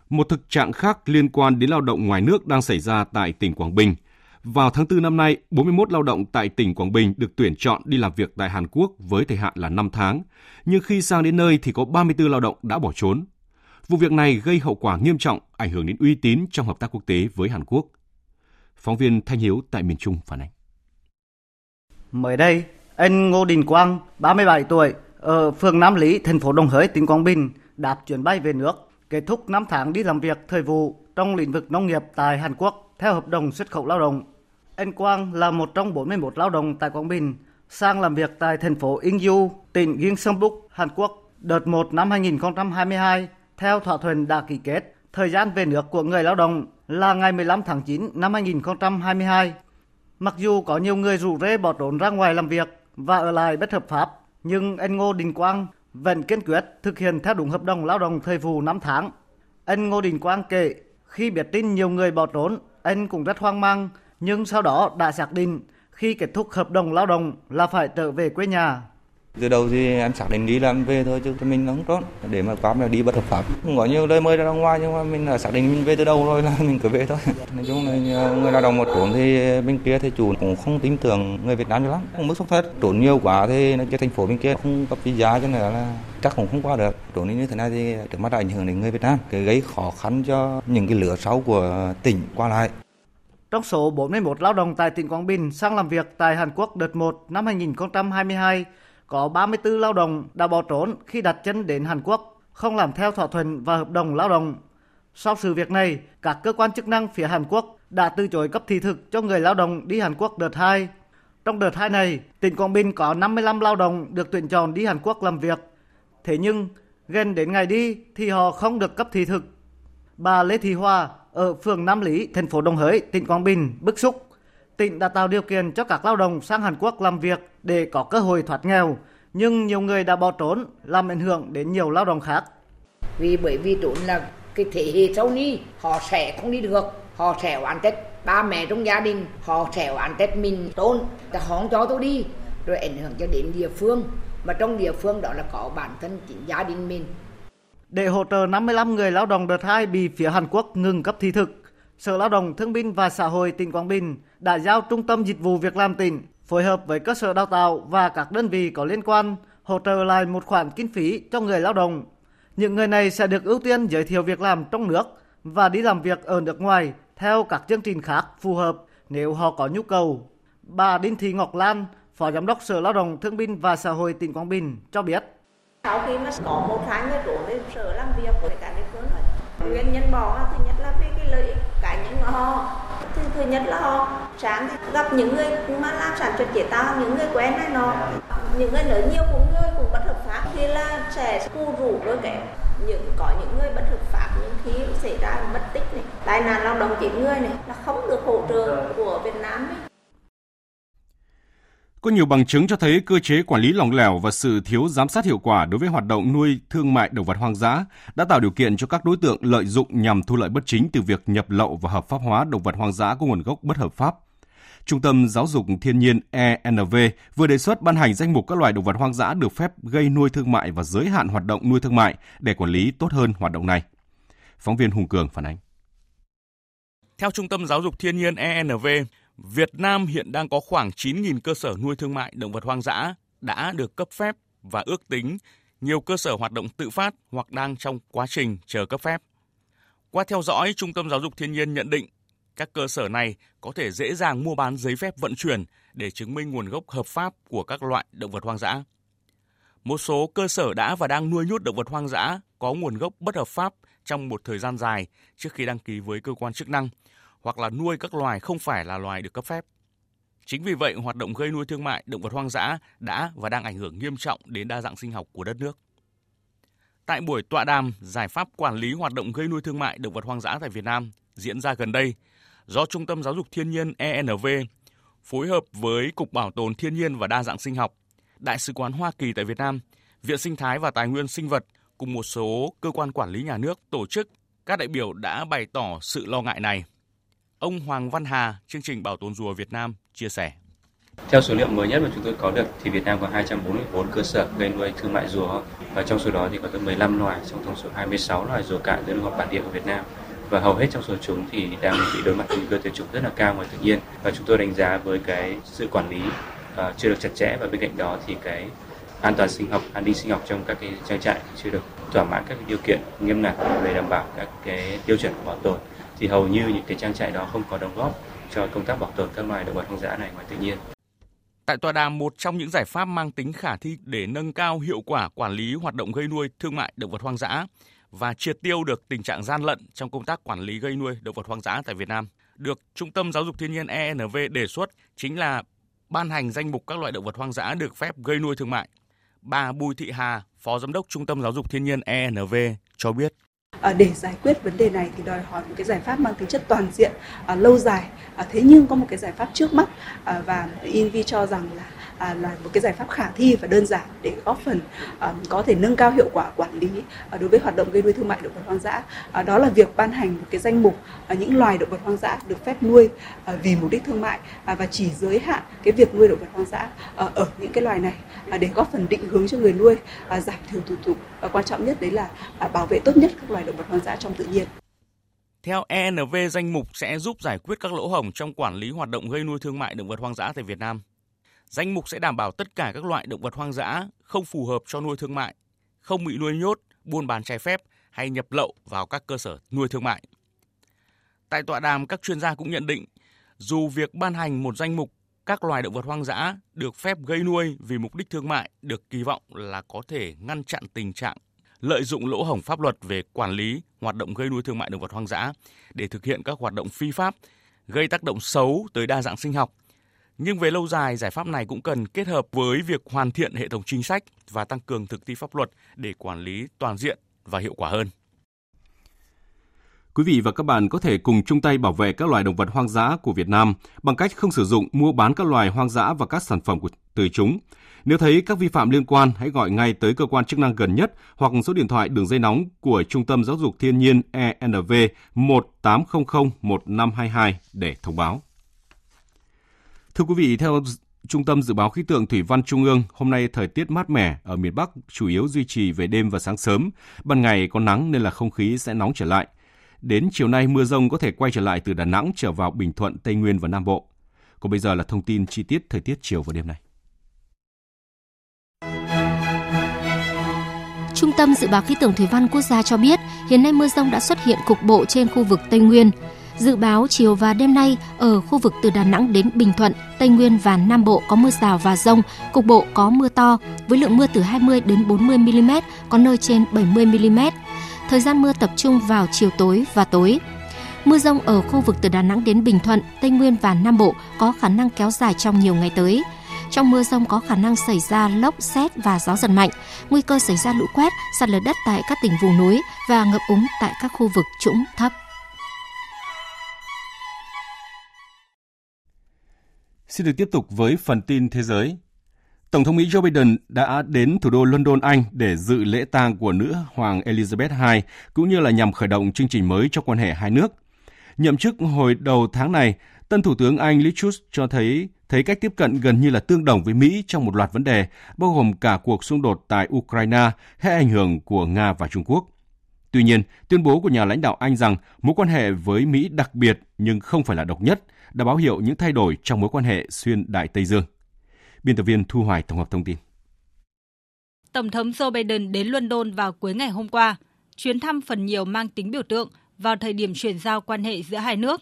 Một thực trạng khác liên quan đến lao động ngoài nước đang xảy ra tại tỉnh Quảng Bình. Vào tháng 4 năm nay, 41 lao động tại tỉnh Quảng Bình được tuyển chọn đi làm việc tại Hàn Quốc với thời hạn là 5 tháng. Nhưng khi sang đến nơi thì có 34 lao động đã bỏ trốn. Vụ việc này gây hậu quả nghiêm trọng, ảnh hưởng đến uy tín trong hợp tác quốc tế với Hàn Quốc. Phóng viên Thanh Hiếu tại miền Trung phản ánh. Mới đây, anh Ngô Đình Quang, 37 tuổi, ở phường Nam Lý, thành phố Đồng Hới, tỉnh Quảng Bình, đạp chuyến bay về nước, kết thúc 5 tháng đi làm việc thời vụ trong lĩnh vực nông nghiệp tại Hàn Quốc theo hợp đồng xuất khẩu lao động. Anh Quang là một trong 41 lao động tại Quảng Bình, sang làm việc tại thành phố Inju, tỉnh Gyeongsangbuk, Hàn Quốc đợt 1 năm 2022 theo thỏa thuận đã ký kết. Thời gian về nước của người lao động là ngày 15 tháng 9 năm 2022 Mặc dù có nhiều người rủ rê bỏ trốn ra ngoài làm việc và ở lại bất hợp pháp, nhưng anh Ngô Đình Quang vẫn kiên quyết thực hiện theo đúng hợp đồng lao động thời vụ 5 tháng. Anh Ngô Đình Quang kể, khi biết tin nhiều người bỏ trốn, anh cũng rất hoang mang, nhưng sau đó đã xác định khi kết thúc hợp đồng lao động là phải trở về quê nhà từ đầu thì em xác định đi làm về thôi, chứ mình không trốn. Để mà quá mà đi bất hợp pháp. Không có nhiều lời mời ra ngoài, nhưng mà mình là xác định mình về từ đầu rồi là mình cứ về thôi. Nói chung là người lao động một trốn thì bên kia thì chủ cũng không tin tưởng người Việt Nam cho lắm. Cũng mức xúc thật. Trốn nhiều quá thì cái thành phố bên kia không cấp giá cho nên là chắc cũng không qua được. Trốn như thế này thì trước mắt đã ảnh hưởng đến người Việt Nam. Cái gây khó khăn cho những cái lửa sau của tỉnh qua lại. Trong số 41 lao động tại tỉnh Quảng Bình sang làm việc tại Hàn Quốc đợt 1 năm 2022 có 34 lao động đã bỏ trốn khi đặt chân đến Hàn Quốc, không làm theo thỏa thuận và hợp đồng lao động. Sau sự việc này, các cơ quan chức năng phía Hàn Quốc đã từ chối cấp thị thực cho người lao động đi Hàn Quốc đợt 2. Trong đợt 2 này, tỉnh Quảng Bình có 55 lao động được tuyển chọn đi Hàn Quốc làm việc. Thế nhưng, gần đến ngày đi thì họ không được cấp thị thực. Bà Lê Thị Hoa ở phường Nam Lý, thành phố Đồng Hới, tỉnh Quảng Bình bức xúc. Tỉnh đã tạo điều kiện cho các lao động sang Hàn Quốc làm việc để có cơ hội thoát nghèo, nhưng nhiều người đã bỏ trốn làm ảnh hưởng đến nhiều lao động khác. Vì bởi vì trốn là cái thế hệ sau นี้ họ sẽ không đi được, họ sẽ oán trách ba mẹ trong gia đình, họ sẽ oán trách mình trốn, ta không cho tôi đi, rồi ảnh hưởng cho đến địa phương, mà trong địa phương đó là có bản thân chính gia đình mình. Để hỗ trợ 55 người lao động đợt 2 bị phía Hàn Quốc ngừng cấp thị thực, Sở Lao động Thương binh và Xã hội tỉnh Quảng Bình đã giao Trung tâm Dịch vụ Việc làm tỉnh phối hợp với cơ sở đào tạo và các đơn vị có liên quan hỗ trợ lại một khoản kinh phí cho người lao động. Những người này sẽ được ưu tiên giới thiệu việc làm trong nước và đi làm việc ở nước ngoài theo các chương trình khác phù hợp nếu họ có nhu cầu. Bà Đinh Thị Ngọc Lan, Phó Giám đốc Sở Lao động Thương binh và Xã hội tỉnh Quảng Bình cho biết. Sau khi mà có một hai người trốn đến sở làm việc của cả địa phương nguyên nhân bỏ thứ nhất là vì cái lợi ích của họ. Thứ, thứ nhất là họ sáng gặp những người mà làm sản xuất chế tạo những người quen này nó. Những người lớn nhiều cũng người cũng bất hợp pháp. Thì là sẽ cu rủ cơ kẻ những có những người bất hợp pháp những khi xảy ra mất tích này. Tai nạn lao động chết người này là không được hỗ trợ của Việt Nam ấy. Có nhiều bằng chứng cho thấy cơ chế quản lý lỏng lẻo và sự thiếu giám sát hiệu quả đối với hoạt động nuôi thương mại động vật hoang dã đã tạo điều kiện cho các đối tượng lợi dụng nhằm thu lợi bất chính từ việc nhập lậu và hợp pháp hóa động vật hoang dã có nguồn gốc bất hợp pháp. Trung tâm Giáo dục Thiên nhiên ENV vừa đề xuất ban hành danh mục các loài động vật hoang dã được phép gây nuôi thương mại và giới hạn hoạt động nuôi thương mại để quản lý tốt hơn hoạt động này. Phóng viên Hùng Cường phản ánh. Theo Trung tâm Giáo dục Thiên nhiên ENV, Việt Nam hiện đang có khoảng 9.000 cơ sở nuôi thương mại động vật hoang dã đã được cấp phép và ước tính nhiều cơ sở hoạt động tự phát hoặc đang trong quá trình chờ cấp phép. Qua theo dõi, Trung tâm Giáo dục Thiên nhiên nhận định các cơ sở này có thể dễ dàng mua bán giấy phép vận chuyển để chứng minh nguồn gốc hợp pháp của các loại động vật hoang dã. Một số cơ sở đã và đang nuôi nhốt động vật hoang dã có nguồn gốc bất hợp pháp trong một thời gian dài trước khi đăng ký với cơ quan chức năng – hoặc là nuôi các loài không phải là loài được cấp phép. Chính vì vậy, hoạt động gây nuôi thương mại động vật hoang dã đã và đang ảnh hưởng nghiêm trọng đến đa dạng sinh học của đất nước. Tại buổi tọa đàm giải pháp quản lý hoạt động gây nuôi thương mại động vật hoang dã tại Việt Nam diễn ra gần đây, do Trung tâm Giáo dục Thiên nhiên ENV phối hợp với Cục Bảo tồn Thiên nhiên và Đa dạng sinh học, Đại sứ quán Hoa Kỳ tại Việt Nam, Viện Sinh thái và Tài nguyên sinh vật cùng một số cơ quan quản lý nhà nước tổ chức, các đại biểu đã bày tỏ sự lo ngại này. Ông Hoàng Văn Hà, chương trình Bảo tồn rùa Việt Nam chia sẻ. Theo số liệu mới nhất mà chúng tôi có được thì Việt Nam có 244 cơ sở gây nuôi thương mại rùa. Và trong số đó thì có tới 15 loài trong tổng số 26 loài rùa cạn được hợp bản địa của Việt Nam. Và hầu hết trong số chúng thì đang bị đối mặt với nguy cơ tuyệt chủng rất là cao ngoài tự nhiên. Và chúng tôi đánh giá với cái sự quản lý uh, chưa được chặt chẽ và bên cạnh đó thì cái an toàn sinh học, an ninh sinh học trong các cái trang trại chưa được thỏa mãn các điều kiện nghiêm ngặt về đảm bảo các cái tiêu chuẩn của bảo tồn thì hầu như những cái trang trại đó không có đóng góp cho công tác bảo tồn các loài động vật hoang dã này ngoài tự nhiên. Tại tọa đàm, một trong những giải pháp mang tính khả thi để nâng cao hiệu quả quản lý hoạt động gây nuôi thương mại động vật hoang dã và triệt tiêu được tình trạng gian lận trong công tác quản lý gây nuôi động vật hoang dã tại Việt Nam, được Trung tâm Giáo dục Thiên nhiên ENV đề xuất chính là ban hành danh mục các loại động vật hoang dã được phép gây nuôi thương mại. Bà Bùi Thị Hà, Phó Giám đốc Trung tâm Giáo dục Thiên nhiên ENV cho biết. Ờ, để giải quyết vấn đề này thì đòi hỏi một cái giải pháp mang tính chất toàn diện ờ, lâu dài. Ờ, thế nhưng có một cái giải pháp trước mắt và Invi cho rằng là à, là một cái giải pháp khả thi và đơn giản để góp phần à, có thể nâng cao hiệu quả quản lý à, đối với hoạt động gây nuôi thương mại động vật hoang dã. À, đó là việc ban hành một cái danh mục à, những loài động vật hoang dã được phép nuôi à, vì mục đích thương mại à, và chỉ giới hạn cái việc nuôi động vật hoang dã à, ở những cái loài này à, để góp phần định hướng cho người nuôi à, giảm thiểu thủ tục. và quan trọng nhất đấy là à, bảo vệ tốt nhất các loài động vật hoang dã trong tự nhiên. Theo ENV, danh mục sẽ giúp giải quyết các lỗ hổng trong quản lý hoạt động gây nuôi thương mại động vật hoang dã tại Việt Nam. Danh mục sẽ đảm bảo tất cả các loại động vật hoang dã không phù hợp cho nuôi thương mại, không bị nuôi nhốt, buôn bán trái phép hay nhập lậu vào các cơ sở nuôi thương mại. Tại tọa đàm, các chuyên gia cũng nhận định, dù việc ban hành một danh mục các loài động vật hoang dã được phép gây nuôi vì mục đích thương mại được kỳ vọng là có thể ngăn chặn tình trạng lợi dụng lỗ hổng pháp luật về quản lý hoạt động gây nuôi thương mại động vật hoang dã để thực hiện các hoạt động phi pháp, gây tác động xấu tới đa dạng sinh học nhưng về lâu dài, giải pháp này cũng cần kết hợp với việc hoàn thiện hệ thống chính sách và tăng cường thực thi pháp luật để quản lý toàn diện và hiệu quả hơn. Quý vị và các bạn có thể cùng chung tay bảo vệ các loài động vật hoang dã của Việt Nam bằng cách không sử dụng, mua bán các loài hoang dã và các sản phẩm của, từ chúng. Nếu thấy các vi phạm liên quan, hãy gọi ngay tới cơ quan chức năng gần nhất hoặc số điện thoại đường dây nóng của Trung tâm Giáo dục Thiên nhiên ENV 1800 1522 để thông báo. Thưa quý vị, theo Trung tâm Dự báo Khí tượng Thủy văn Trung ương, hôm nay thời tiết mát mẻ ở miền Bắc chủ yếu duy trì về đêm và sáng sớm. Ban ngày có nắng nên là không khí sẽ nóng trở lại. Đến chiều nay mưa rông có thể quay trở lại từ Đà Nẵng trở vào Bình Thuận, Tây Nguyên và Nam Bộ. Còn bây giờ là thông tin chi tiết thời tiết chiều và đêm nay. Trung tâm Dự báo Khí tượng Thủy văn Quốc gia cho biết, hiện nay mưa rông đã xuất hiện cục bộ trên khu vực Tây Nguyên. Dự báo chiều và đêm nay ở khu vực từ Đà Nẵng đến Bình Thuận, Tây Nguyên và Nam Bộ có mưa rào và rông, cục bộ có mưa to với lượng mưa từ 20 đến 40 mm, có nơi trên 70 mm. Thời gian mưa tập trung vào chiều tối và tối. Mưa rông ở khu vực từ Đà Nẵng đến Bình Thuận, Tây Nguyên và Nam Bộ có khả năng kéo dài trong nhiều ngày tới. Trong mưa rông có khả năng xảy ra lốc, xét và gió giật mạnh, nguy cơ xảy ra lũ quét, sạt lở đất tại các tỉnh vùng núi và ngập úng tại các khu vực trũng thấp. Xin được tiếp tục với phần tin thế giới. Tổng thống Mỹ Joe Biden đã đến thủ đô London, Anh để dự lễ tang của nữ hoàng Elizabeth II, cũng như là nhằm khởi động chương trình mới cho quan hệ hai nước. Nhậm chức hồi đầu tháng này, tân thủ tướng Anh Liz Truss cho thấy thấy cách tiếp cận gần như là tương đồng với Mỹ trong một loạt vấn đề, bao gồm cả cuộc xung đột tại Ukraine hay ảnh hưởng của Nga và Trung Quốc. Tuy nhiên, tuyên bố của nhà lãnh đạo Anh rằng mối quan hệ với Mỹ đặc biệt nhưng không phải là độc nhất đã báo hiệu những thay đổi trong mối quan hệ xuyên Đại Tây Dương. Biên tập viên Thu Hoài tổng hợp thông tin. Tổng thống Joe Biden đến London vào cuối ngày hôm qua. Chuyến thăm phần nhiều mang tính biểu tượng vào thời điểm chuyển giao quan hệ giữa hai nước.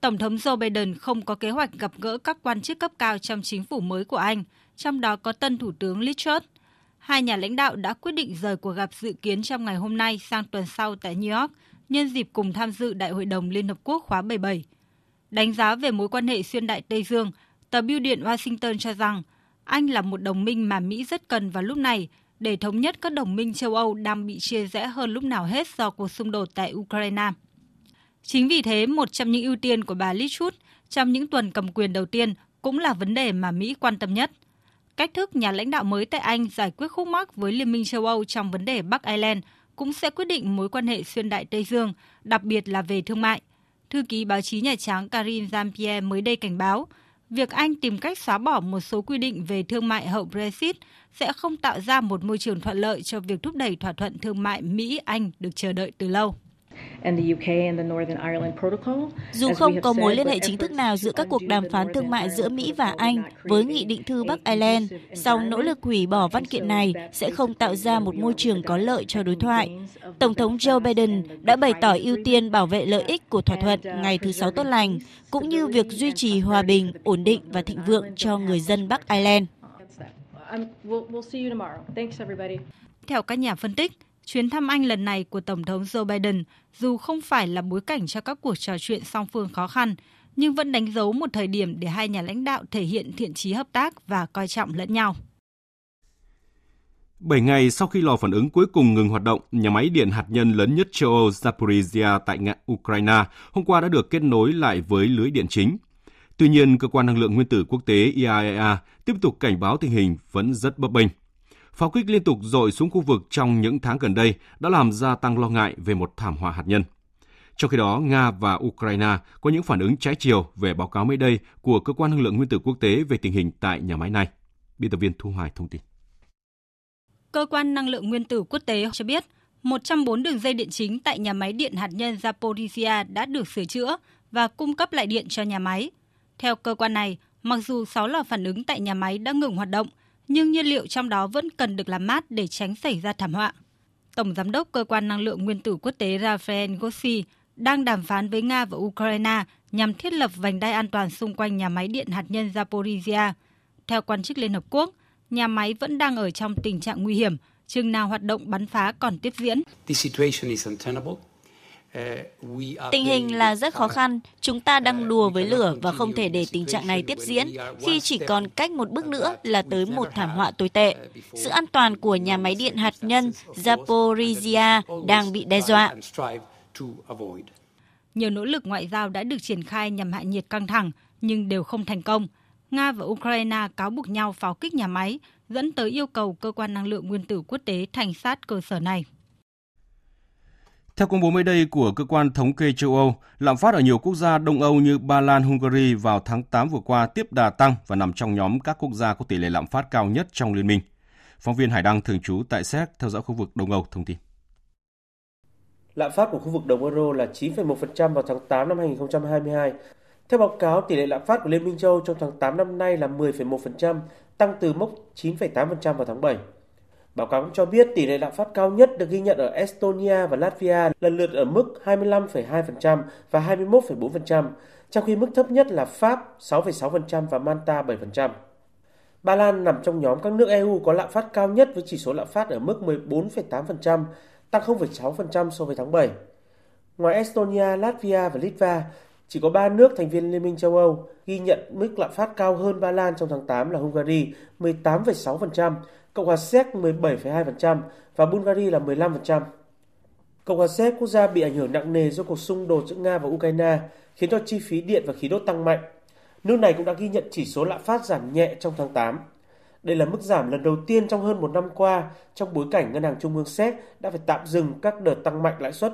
Tổng thống Joe Biden không có kế hoạch gặp gỡ các quan chức cấp cao trong chính phủ mới của Anh, trong đó có tân Thủ tướng Liz Truss. Hai nhà lãnh đạo đã quyết định rời cuộc gặp dự kiến trong ngày hôm nay sang tuần sau tại New York, nhân dịp cùng tham dự Đại hội đồng Liên Hợp Quốc khóa 77. Đánh giá về mối quan hệ xuyên Đại Tây Dương, tờ Bưu điện Washington cho rằng Anh là một đồng minh mà Mỹ rất cần vào lúc này để thống nhất các đồng minh châu Âu đang bị chia rẽ hơn lúc nào hết do cuộc xung đột tại Ukraine. Chính vì thế, một trong những ưu tiên của bà Liz Truss trong những tuần cầm quyền đầu tiên cũng là vấn đề mà Mỹ quan tâm nhất. Cách thức nhà lãnh đạo mới tại Anh giải quyết khúc mắc với Liên minh châu Âu trong vấn đề Bắc Ireland cũng sẽ quyết định mối quan hệ xuyên đại Tây Dương, đặc biệt là về thương mại. Thư ký báo chí Nhà Trắng Karine Jean-Pierre mới đây cảnh báo, việc Anh tìm cách xóa bỏ một số quy định về thương mại hậu Brexit sẽ không tạo ra một môi trường thuận lợi cho việc thúc đẩy thỏa thuận thương mại Mỹ-Anh được chờ đợi từ lâu. Dù không có mối liên hệ chính thức nào giữa các cuộc đàm phán thương mại giữa Mỹ và Anh với Nghị định thư Bắc Ireland, song nỗ lực hủy bỏ văn kiện này sẽ không tạo ra một môi trường có lợi cho đối thoại. Tổng thống Joe Biden đã bày tỏ ưu tiên bảo vệ lợi ích của thỏa thuận ngày thứ Sáu tốt lành, cũng như việc duy trì hòa bình, ổn định và thịnh vượng cho người dân Bắc Ireland. Theo các nhà phân tích, chuyến thăm Anh lần này của Tổng thống Joe Biden dù không phải là bối cảnh cho các cuộc trò chuyện song phương khó khăn, nhưng vẫn đánh dấu một thời điểm để hai nhà lãnh đạo thể hiện thiện trí hợp tác và coi trọng lẫn nhau. 7 ngày sau khi lò phản ứng cuối cùng ngừng hoạt động, nhà máy điện hạt nhân lớn nhất châu Âu Zaporizhia tại Ukraine hôm qua đã được kết nối lại với lưới điện chính. Tuy nhiên, cơ quan năng lượng nguyên tử quốc tế IAEA tiếp tục cảnh báo tình hình vẫn rất bấp bênh. Pháo kích liên tục dội xuống khu vực trong những tháng gần đây đã làm gia tăng lo ngại về một thảm họa hạt nhân. Trong khi đó, Nga và Ukraine có những phản ứng trái chiều về báo cáo mới đây của Cơ quan Năng lượng Nguyên tử Quốc tế về tình hình tại nhà máy này. Biên tập viên Thu Hoài thông tin. Cơ quan Năng lượng Nguyên tử Quốc tế cho biết, 104 đường dây điện chính tại nhà máy điện hạt nhân Zaporizhia đã được sửa chữa và cung cấp lại điện cho nhà máy. Theo cơ quan này, mặc dù 6 lò phản ứng tại nhà máy đã ngừng hoạt động, nhưng nhiên liệu trong đó vẫn cần được làm mát để tránh xảy ra thảm họa. Tổng giám đốc cơ quan năng lượng nguyên tử quốc tế Rafael Grossi đang đàm phán với Nga và Ukraine nhằm thiết lập vành đai an toàn xung quanh nhà máy điện hạt nhân Zaporizhia. Theo quan chức Liên Hợp Quốc, nhà máy vẫn đang ở trong tình trạng nguy hiểm, chừng nào hoạt động bắn phá còn tiếp diễn. Tình hình là rất khó khăn. Chúng ta đang đùa với lửa và không thể để tình trạng này tiếp diễn khi chỉ còn cách một bước nữa là tới một thảm họa tồi tệ. Sự an toàn của nhà máy điện hạt nhân Zaporizhia đang bị đe dọa. nhiều nỗ lực ngoại giao đã được triển khai nhằm hạ nhiệt căng thẳng nhưng đều không thành công. Nga và Ukraine cáo buộc nhau pháo kích nhà máy, dẫn tới yêu cầu cơ quan năng lượng nguyên tử quốc tế thành sát cơ sở này. Theo công bố mới đây của cơ quan thống kê châu Âu, lạm phát ở nhiều quốc gia Đông Âu như Ba Lan, Hungary vào tháng 8 vừa qua tiếp đà tăng và nằm trong nhóm các quốc gia có tỷ lệ lạm phát cao nhất trong liên minh. Phóng viên Hải Đăng thường trú tại Séc theo dõi khu vực Đông Âu thông tin. Lạm phát của khu vực đồng euro là 9,1% vào tháng 8 năm 2022. Theo báo cáo, tỷ lệ lạm phát của Liên minh châu trong tháng 8 năm nay là 10,1%, tăng từ mốc 9,8% vào tháng 7. Báo cáo cũng cho biết tỷ lệ lạm phát cao nhất được ghi nhận ở Estonia và Latvia lần lượt ở mức 25,2% và 21,4%, trong khi mức thấp nhất là Pháp 6,6% và Malta 7%. Ba Lan nằm trong nhóm các nước EU có lạm phát cao nhất với chỉ số lạm phát ở mức 14,8%, tăng 0,6% so với tháng 7. Ngoài Estonia, Latvia và Litva, chỉ có 3 nước thành viên Liên minh châu Âu ghi nhận mức lạm phát cao hơn Ba Lan trong tháng 8 là Hungary 18,6%, Cộng hòa Séc 17,2% và Bulgaria là 15%. Cộng hòa Séc, quốc gia bị ảnh hưởng nặng nề do cuộc xung đột giữa Nga và Ukraine, khiến cho chi phí điện và khí đốt tăng mạnh. Nước này cũng đã ghi nhận chỉ số lạm phát giảm nhẹ trong tháng 8. Đây là mức giảm lần đầu tiên trong hơn một năm qua trong bối cảnh Ngân hàng Trung ương Séc đã phải tạm dừng các đợt tăng mạnh lãi suất.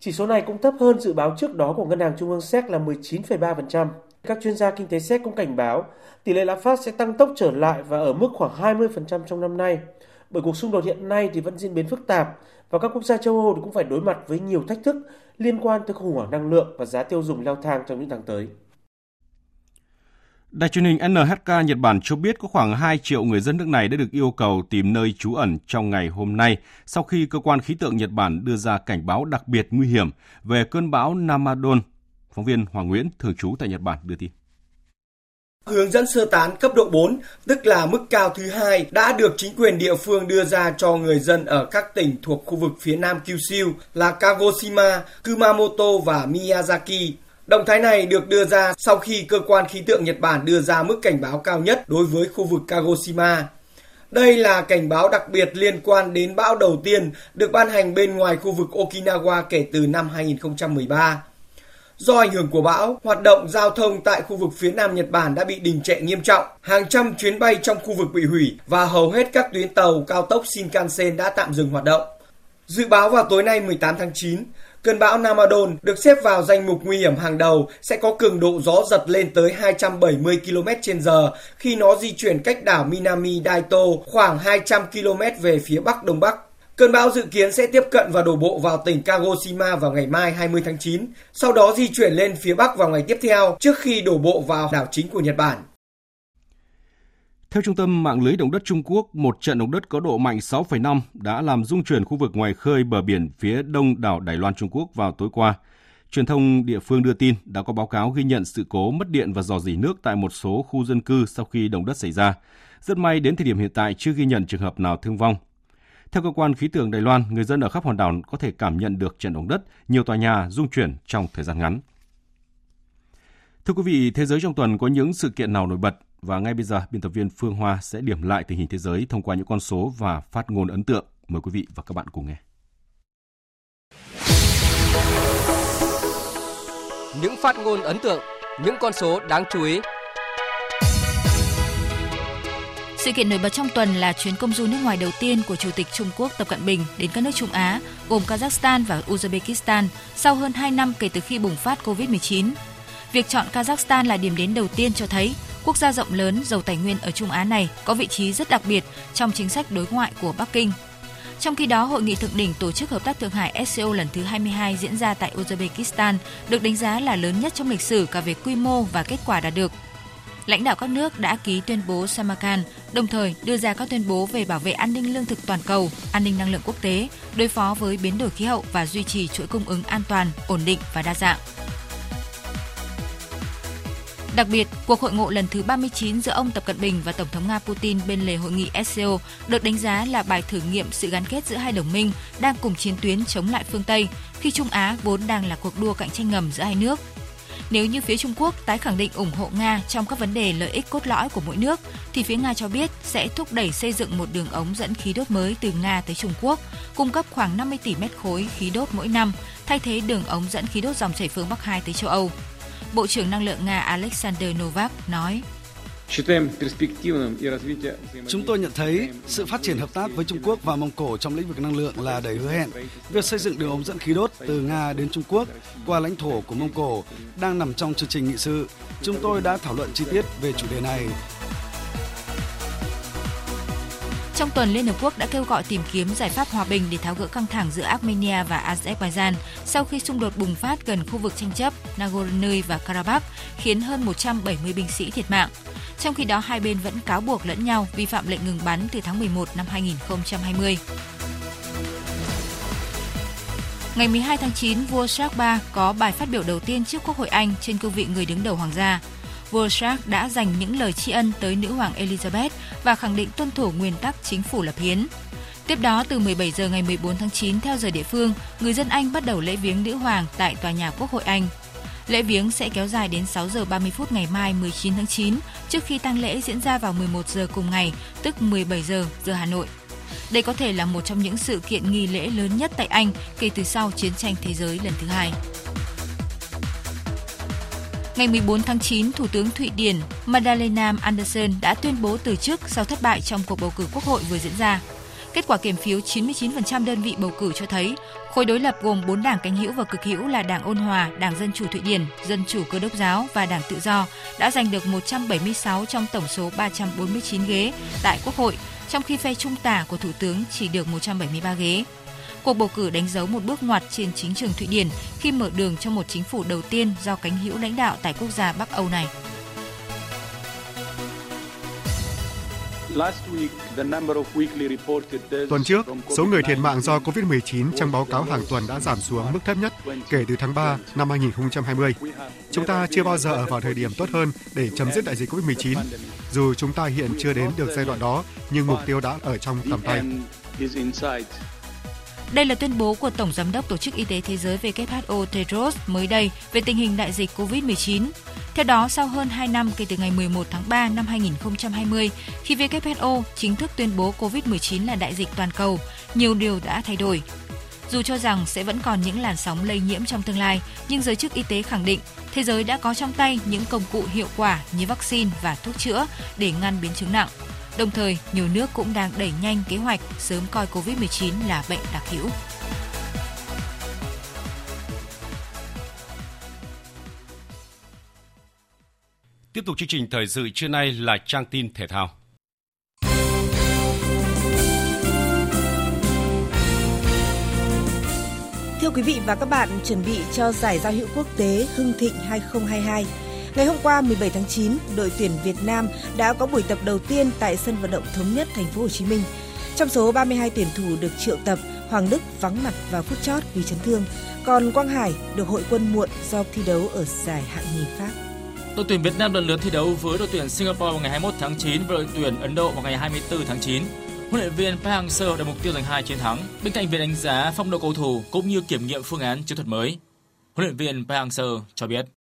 Chỉ số này cũng thấp hơn dự báo trước đó của Ngân hàng Trung ương Séc là 19,3%. Các chuyên gia kinh tế Séc cũng cảnh báo, tỷ lệ lạm phát sẽ tăng tốc trở lại và ở mức khoảng 20% trong năm nay. Bởi cuộc xung đột hiện nay thì vẫn diễn biến phức tạp và các quốc gia châu Âu cũng phải đối mặt với nhiều thách thức liên quan tới khủng hoảng năng lượng và giá tiêu dùng leo thang trong những tháng tới. Đài truyền hình NHK Nhật Bản cho biết có khoảng 2 triệu người dân nước này đã được yêu cầu tìm nơi trú ẩn trong ngày hôm nay sau khi cơ quan khí tượng Nhật Bản đưa ra cảnh báo đặc biệt nguy hiểm về cơn bão Namadon. Phóng viên Hoàng Nguyễn, thường trú tại Nhật Bản đưa tin. Hướng dẫn sơ tán cấp độ 4, tức là mức cao thứ hai, đã được chính quyền địa phương đưa ra cho người dân ở các tỉnh thuộc khu vực phía nam Kyushu là Kagoshima, Kumamoto và Miyazaki. Động thái này được đưa ra sau khi cơ quan khí tượng Nhật Bản đưa ra mức cảnh báo cao nhất đối với khu vực Kagoshima. Đây là cảnh báo đặc biệt liên quan đến bão đầu tiên được ban hành bên ngoài khu vực Okinawa kể từ năm 2013. Do ảnh hưởng của bão, hoạt động giao thông tại khu vực phía Nam Nhật Bản đã bị đình trệ nghiêm trọng. Hàng trăm chuyến bay trong khu vực bị hủy và hầu hết các tuyến tàu cao tốc Shinkansen đã tạm dừng hoạt động. Dự báo vào tối nay 18 tháng 9, cơn bão Namadon được xếp vào danh mục nguy hiểm hàng đầu sẽ có cường độ gió giật lên tới 270 km/h khi nó di chuyển cách đảo Minami Daito khoảng 200 km về phía bắc đông bắc. Cơn bão dự kiến sẽ tiếp cận và đổ bộ vào tỉnh Kagoshima vào ngày mai 20 tháng 9, sau đó di chuyển lên phía Bắc vào ngày tiếp theo trước khi đổ bộ vào đảo chính của Nhật Bản. Theo Trung tâm Mạng lưới Động đất Trung Quốc, một trận động đất có độ mạnh 6,5 đã làm rung chuyển khu vực ngoài khơi bờ biển phía đông đảo Đài Loan Trung Quốc vào tối qua. Truyền thông địa phương đưa tin đã có báo cáo ghi nhận sự cố mất điện và dò dỉ nước tại một số khu dân cư sau khi động đất xảy ra. Rất may đến thời điểm hiện tại chưa ghi nhận trường hợp nào thương vong. Theo cơ quan khí tượng Đài Loan, người dân ở khắp hòn đảo có thể cảm nhận được trận động đất, nhiều tòa nhà rung chuyển trong thời gian ngắn. Thưa quý vị, thế giới trong tuần có những sự kiện nào nổi bật và ngay bây giờ biên tập viên Phương Hoa sẽ điểm lại tình hình thế giới thông qua những con số và phát ngôn ấn tượng. Mời quý vị và các bạn cùng nghe. Những phát ngôn ấn tượng, những con số đáng chú ý Sự kiện nổi bật trong tuần là chuyến công du nước ngoài đầu tiên của Chủ tịch Trung Quốc Tập Cận Bình đến các nước Trung Á, gồm Kazakhstan và Uzbekistan, sau hơn 2 năm kể từ khi bùng phát COVID-19. Việc chọn Kazakhstan là điểm đến đầu tiên cho thấy quốc gia rộng lớn, giàu tài nguyên ở Trung Á này có vị trí rất đặc biệt trong chính sách đối ngoại của Bắc Kinh. Trong khi đó, hội nghị thượng đỉnh Tổ chức Hợp tác Thượng Hải SCO lần thứ 22 diễn ra tại Uzbekistan được đánh giá là lớn nhất trong lịch sử cả về quy mô và kết quả đạt được – lãnh đạo các nước đã ký tuyên bố Samarkand, đồng thời đưa ra các tuyên bố về bảo vệ an ninh lương thực toàn cầu, an ninh năng lượng quốc tế, đối phó với biến đổi khí hậu và duy trì chuỗi cung ứng an toàn, ổn định và đa dạng. Đặc biệt, cuộc hội ngộ lần thứ 39 giữa ông Tập Cận Bình và Tổng thống Nga Putin bên lề hội nghị SCO được đánh giá là bài thử nghiệm sự gắn kết giữa hai đồng minh đang cùng chiến tuyến chống lại phương Tây khi Trung Á vốn đang là cuộc đua cạnh tranh ngầm giữa hai nước nếu như phía Trung Quốc tái khẳng định ủng hộ Nga trong các vấn đề lợi ích cốt lõi của mỗi nước, thì phía Nga cho biết sẽ thúc đẩy xây dựng một đường ống dẫn khí đốt mới từ Nga tới Trung Quốc, cung cấp khoảng 50 tỷ mét khối khí đốt mỗi năm, thay thế đường ống dẫn khí đốt dòng chảy phương Bắc 2 tới châu Âu. Bộ trưởng Năng lượng Nga Alexander Novak nói. Chúng tôi nhận thấy sự phát triển hợp tác với Trung Quốc và Mông Cổ trong lĩnh vực năng lượng là đầy hứa hẹn. Việc xây dựng đường ống dẫn khí đốt từ Nga đến Trung Quốc qua lãnh thổ của Mông Cổ đang nằm trong chương trình nghị sự. Chúng tôi đã thảo luận chi tiết về chủ đề này. Trong tuần, Liên Hợp Quốc đã kêu gọi tìm kiếm giải pháp hòa bình để tháo gỡ căng thẳng giữa Armenia và Azerbaijan sau khi xung đột bùng phát gần khu vực tranh chấp Nagorno và Karabakh, khiến hơn 170 binh sĩ thiệt mạng. Trong khi đó, hai bên vẫn cáo buộc lẫn nhau vi phạm lệnh ngừng bắn từ tháng 11 năm 2020. Ngày 12 tháng 9, vua Charles III có bài phát biểu đầu tiên trước Quốc hội Anh trên cương vị người đứng đầu hoàng gia. Vua Charles đã dành những lời tri ân tới nữ hoàng Elizabeth và khẳng định tuân thủ nguyên tắc chính phủ lập hiến. Tiếp đó, từ 17 giờ ngày 14 tháng 9 theo giờ địa phương, người dân Anh bắt đầu lễ viếng nữ hoàng tại tòa nhà Quốc hội Anh. Lễ viếng sẽ kéo dài đến 6 giờ 30 phút ngày mai 19 tháng 9, trước khi tang lễ diễn ra vào 11 giờ cùng ngày, tức 17 giờ giờ Hà Nội. Đây có thể là một trong những sự kiện nghi lễ lớn nhất tại Anh kể từ sau chiến tranh thế giới lần thứ hai. Ngày 14 tháng 9, Thủ tướng Thụy Điển Magdalena Andersson đã tuyên bố từ chức sau thất bại trong cuộc bầu cử quốc hội vừa diễn ra. Kết quả kiểm phiếu 99% đơn vị bầu cử cho thấy khối đối lập gồm 4 đảng cánh hữu và cực hữu là Đảng Ôn Hòa, Đảng Dân Chủ Thụy Điển, Dân Chủ Cơ đốc giáo và Đảng Tự do đã giành được 176 trong tổng số 349 ghế tại Quốc hội, trong khi phe trung tả của Thủ tướng chỉ được 173 ghế. Cuộc bầu cử đánh dấu một bước ngoặt trên chính trường Thụy Điển khi mở đường cho một chính phủ đầu tiên do cánh hữu lãnh đạo tại quốc gia Bắc Âu này. Tuần trước, số người thiệt mạng do COVID-19 trong báo cáo hàng tuần đã giảm xuống mức thấp nhất kể từ tháng 3 năm 2020. Chúng ta chưa bao giờ ở vào thời điểm tốt hơn để chấm dứt đại dịch COVID-19. Dù chúng ta hiện chưa đến được giai đoạn đó, nhưng mục tiêu đã ở trong tầm tay. Đây là tuyên bố của Tổng Giám đốc Tổ chức Y tế Thế giới WHO Tedros mới đây về tình hình đại dịch COVID-19. Theo đó, sau hơn 2 năm kể từ ngày 11 tháng 3 năm 2020, khi WHO chính thức tuyên bố COVID-19 là đại dịch toàn cầu, nhiều điều đã thay đổi. Dù cho rằng sẽ vẫn còn những làn sóng lây nhiễm trong tương lai, nhưng giới chức y tế khẳng định thế giới đã có trong tay những công cụ hiệu quả như vaccine và thuốc chữa để ngăn biến chứng nặng. Đồng thời, nhiều nước cũng đang đẩy nhanh kế hoạch sớm coi COVID-19 là bệnh đặc hữu. Tiếp tục chương trình thời sự trưa nay là trang tin thể thao. Thưa quý vị và các bạn, chuẩn bị cho giải giao hữu quốc tế Hưng Thịnh 2022. Ngày hôm qua 17 tháng 9, đội tuyển Việt Nam đã có buổi tập đầu tiên tại sân vận động thống nhất thành phố Hồ Chí Minh. Trong số 32 tuyển thủ được triệu tập, Hoàng Đức vắng mặt vào phút chót vì chấn thương, còn Quang Hải được hội quân muộn do thi đấu ở giải hạng nhì Pháp. Đội tuyển Việt Nam lần lượt thi đấu với đội tuyển Singapore vào ngày 21 tháng 9 và đội tuyển Ấn Độ vào ngày 24 tháng 9. Huấn luyện viên Park Hang-seo đặt mục tiêu giành hai chiến thắng. Bên cạnh việc đánh giá phong độ cầu thủ cũng như kiểm nghiệm phương án chiến thuật mới. Huấn luyện viên Park Hang-seo cho biết.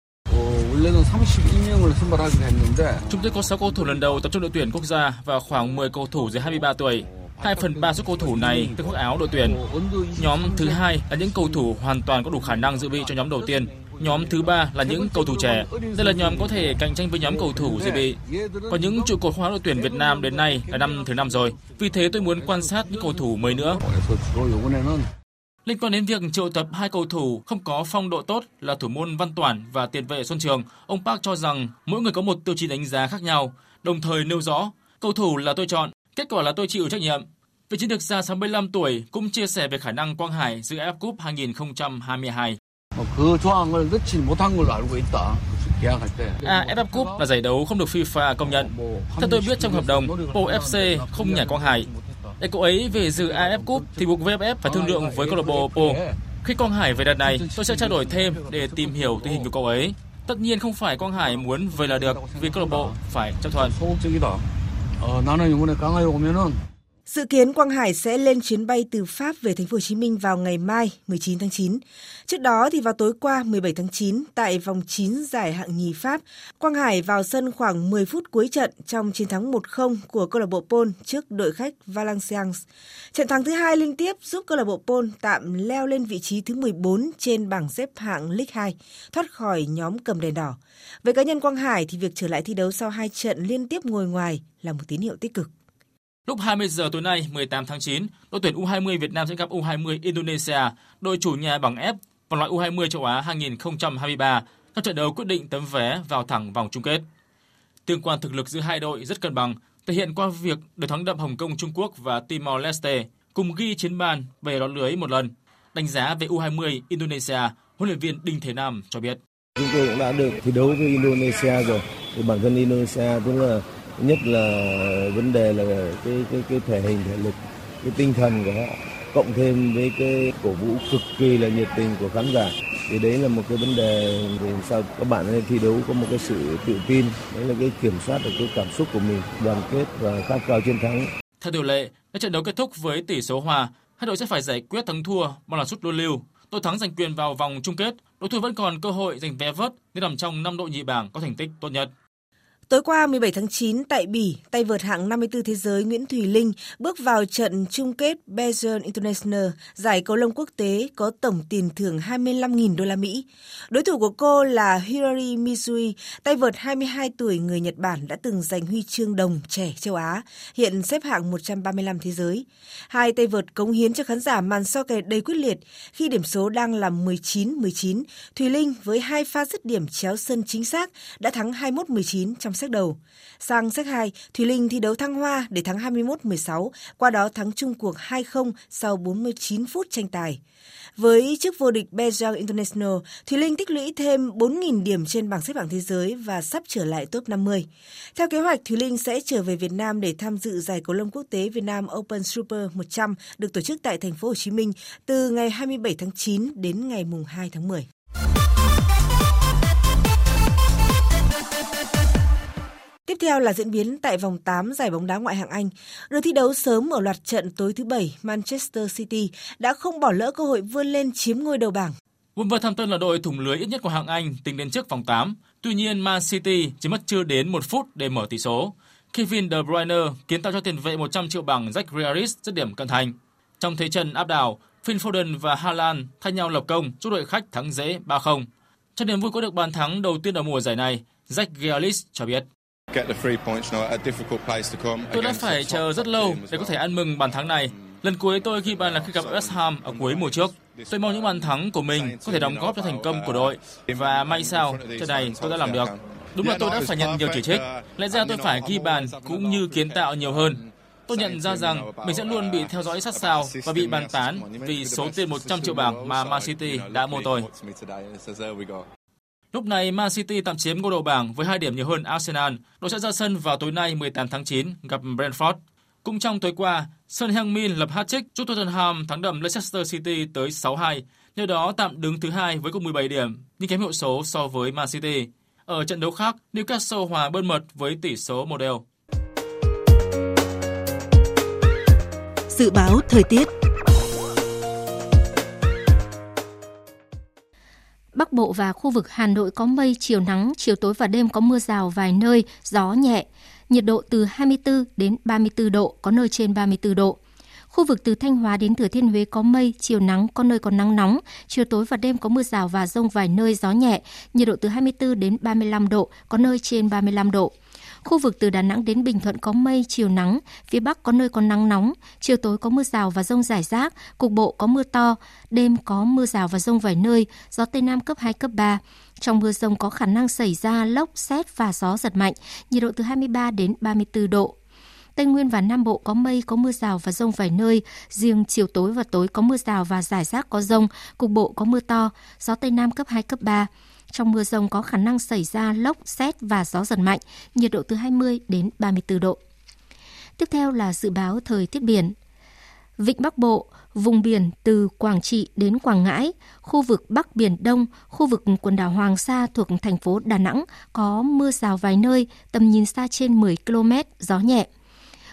Chúng tôi có 6 cầu thủ lần đầu tập trung đội tuyển quốc gia và khoảng 10 cầu thủ dưới 23 tuổi. 2 phần 3 số cầu thủ này được khoác áo đội tuyển. Nhóm thứ hai là những cầu thủ hoàn toàn có đủ khả năng dự bị cho nhóm đầu tiên. Nhóm thứ ba là những cầu thủ trẻ. Đây là nhóm có thể cạnh tranh với nhóm cầu thủ dự bị. Còn những trụ cột khoác đội tuyển Việt Nam đến nay là năm thứ năm rồi. Vì thế tôi muốn quan sát những cầu thủ mới nữa. Liên quan đến việc triệu tập hai cầu thủ không có phong độ tốt là thủ môn Văn Toản và tiền vệ Xuân Trường, ông Park cho rằng mỗi người có một tiêu chí đánh giá khác nhau, đồng thời nêu rõ cầu thủ là tôi chọn, kết quả là tôi chịu trách nhiệm. Vị chiến lược gia 65 tuổi cũng chia sẻ về khả năng Quang Hải dự AF Cup 2022. AFF Cup là giải đấu không được FIFA công nhận. Theo tôi biết trong hợp đồng, Po FC không nhảy Quang Hải. Để cậu ấy về dự AF Cup thì buộc VFF phải thương lượng với câu lạc bộ OPPO. Khi Quang Hải về đợt này, tôi sẽ trao đổi thêm để tìm hiểu tình hình của cậu ấy. Tất nhiên không phải Quang Hải muốn về là được vì câu lạc bộ phải chấp thuận. Dự kiến Quang Hải sẽ lên chuyến bay từ Pháp về thành phố Hồ Chí Minh vào ngày mai 19 tháng 9. Trước đó thì vào tối qua 17 tháng 9 tại vòng 9 giải hạng nhì Pháp, Quang Hải vào sân khoảng 10 phút cuối trận trong chiến thắng 1-0 của câu lạc bộ Pol trước đội khách Valenciennes. Trận thắng thứ hai liên tiếp giúp câu lạc bộ Pol tạm leo lên vị trí thứ 14 trên bảng xếp hạng League 2, thoát khỏi nhóm cầm đèn đỏ. Với cá nhân Quang Hải thì việc trở lại thi đấu sau hai trận liên tiếp ngồi ngoài là một tín hiệu tích cực. Lúc 20 giờ tối nay, 18 tháng 9, đội tuyển U20 Việt Nam sẽ gặp U20 Indonesia, đội chủ nhà bảng F vòng loại U20 châu Á 2023 trong trận đấu quyết định tấm vé vào thẳng vòng chung kết. Tương quan thực lực giữa hai đội rất cân bằng, thể hiện qua việc được thắng đậm Hồng Kông Trung Quốc và Timor Leste cùng ghi chiến bàn về lọt lưới một lần. Đánh giá về U20 Indonesia, huấn luyện viên Đinh Thế Nam cho biết. Chúng tôi cũng đã được thi đấu với Indonesia rồi. Thì bản thân Indonesia cũng là nhất là vấn đề là cái cái cái thể hình, thể lực, cái tinh thần của họ, cộng thêm với cái cổ vũ cực kỳ là nhiệt tình của khán giả. Thì đấy là một cái vấn đề về sao các bạn nên thi đấu có một cái sự tự tin, đấy là cái kiểm soát được cái cảm xúc của mình, đoàn kết và khát khao chiến thắng. Theo điều lệ, nếu trận đấu kết thúc với tỷ số hòa, hai đội sẽ phải giải quyết thắng thua bằng là sút luân lưu. Đội thắng giành quyền vào vòng chung kết, đội thua vẫn còn cơ hội giành vé vớt nên nằm trong năm đội nhì bảng có thành tích tốt nhất. Tối qua 17 tháng 9 tại Bỉ, tay vợt hạng 54 thế giới Nguyễn Thùy Linh bước vào trận chung kết Belgian International, giải cầu lông quốc tế có tổng tiền thưởng 25.000 đô la Mỹ. Đối thủ của cô là Hirori Mizui, tay vợt 22 tuổi người Nhật Bản đã từng giành huy chương đồng trẻ châu Á, hiện xếp hạng 135 thế giới. Hai tay vợt cống hiến cho khán giả màn so kè đầy quyết liệt khi điểm số đang là 19-19. Thùy Linh với hai pha dứt điểm chéo sân chính xác đã thắng 21-19 trong xét đầu. Sang xét 2, Thùy Linh thi đấu thăng hoa để thắng 21-16, qua đó thắng chung cuộc 2-0 sau 49 phút tranh tài. Với chức vô địch Beijing International, Thùy Linh tích lũy thêm 4.000 điểm trên bảng xếp bảng thế giới và sắp trở lại top 50. Theo kế hoạch, Thùy Linh sẽ trở về Việt Nam để tham dự giải cầu lông quốc tế Việt Nam Open Super 100 được tổ chức tại thành phố Hồ Chí Minh từ ngày 27 tháng 9 đến ngày mùng 2 tháng 10. Tiếp theo là diễn biến tại vòng 8 giải bóng đá ngoại hạng Anh. Được thi đấu sớm ở loạt trận tối thứ Bảy, Manchester City đã không bỏ lỡ cơ hội vươn lên chiếm ngôi đầu bảng. Wolverhampton là đội thủng lưới ít nhất của hạng Anh tính đến trước vòng 8. Tuy nhiên, Man City chỉ mất chưa đến một phút để mở tỷ số. Kevin De Bruyne kiến tạo cho tiền vệ 100 triệu bằng Jack Grealish dứt điểm cận thành. Trong thế trận áp đảo, Phil Foden và Haaland thay nhau lập công giúp đội khách thắng dễ 3-0. cho niềm vui có được bàn thắng đầu tiên ở mùa giải này, Jack Grealish cho biết. Tôi đã phải chờ rất lâu để có thể ăn mừng bàn thắng này. Lần cuối tôi ghi bàn là khi gặp West Ham ở cuối mùa trước. Tôi mong những bàn thắng của mình có thể đóng góp cho thành công của đội và may sao trận này tôi đã làm được. Đúng là tôi đã phải nhận nhiều chỉ trích. Lẽ ra tôi phải ghi bàn cũng như kiến tạo nhiều hơn. Tôi nhận ra rằng mình sẽ luôn bị theo dõi sát sao và bị bàn tán vì số tiền 100 triệu bảng mà Man City đã mua tôi. Lúc này Man City tạm chiếm ngôi đầu bảng với 2 điểm nhiều hơn Arsenal. Đội sẽ ra sân vào tối nay 18 tháng 9 gặp Brentford. Cũng trong tối qua, Son Heung-min lập hat-trick giúp Tottenham thắng đậm Leicester City tới 6-2, nhờ đó tạm đứng thứ hai với cùng 17 điểm, nhưng kém hiệu số so với Man City. Ở trận đấu khác, Newcastle hòa bơn mật với tỷ số một đều. Dự báo thời tiết Bắc Bộ và khu vực Hà Nội có mây, chiều nắng, chiều tối và đêm có mưa rào vài nơi, gió nhẹ. Nhiệt độ từ 24 đến 34 độ, có nơi trên 34 độ. Khu vực từ Thanh Hóa đến Thừa Thiên Huế có mây, chiều nắng, có nơi có nắng nóng, chiều tối và đêm có mưa rào và rông vài nơi, gió nhẹ, nhiệt độ từ 24 đến 35 độ, có nơi trên 35 độ. Khu vực từ Đà Nẵng đến Bình Thuận có mây, chiều nắng, phía Bắc có nơi có nắng nóng, chiều tối có mưa rào và rông rải rác, cục bộ có mưa to, đêm có mưa rào và rông vài nơi, gió Tây Nam cấp 2, cấp 3. Trong mưa rông có khả năng xảy ra lốc, xét và gió giật mạnh, nhiệt độ từ 23 đến 34 độ. Tây Nguyên và Nam Bộ có mây, có mưa rào và rông vài nơi. Riêng chiều tối và tối có mưa rào và rải rác có rông, cục bộ có mưa to, gió Tây Nam cấp 2, cấp 3. Trong mưa rông có khả năng xảy ra lốc, xét và gió giật mạnh, nhiệt độ từ 20 đến 34 độ. Tiếp theo là dự báo thời tiết biển. Vịnh Bắc Bộ, vùng biển từ Quảng Trị đến Quảng Ngãi, khu vực Bắc Biển Đông, khu vực quần đảo Hoàng Sa thuộc thành phố Đà Nẵng có mưa rào vài nơi, tầm nhìn xa trên 10 km, gió nhẹ.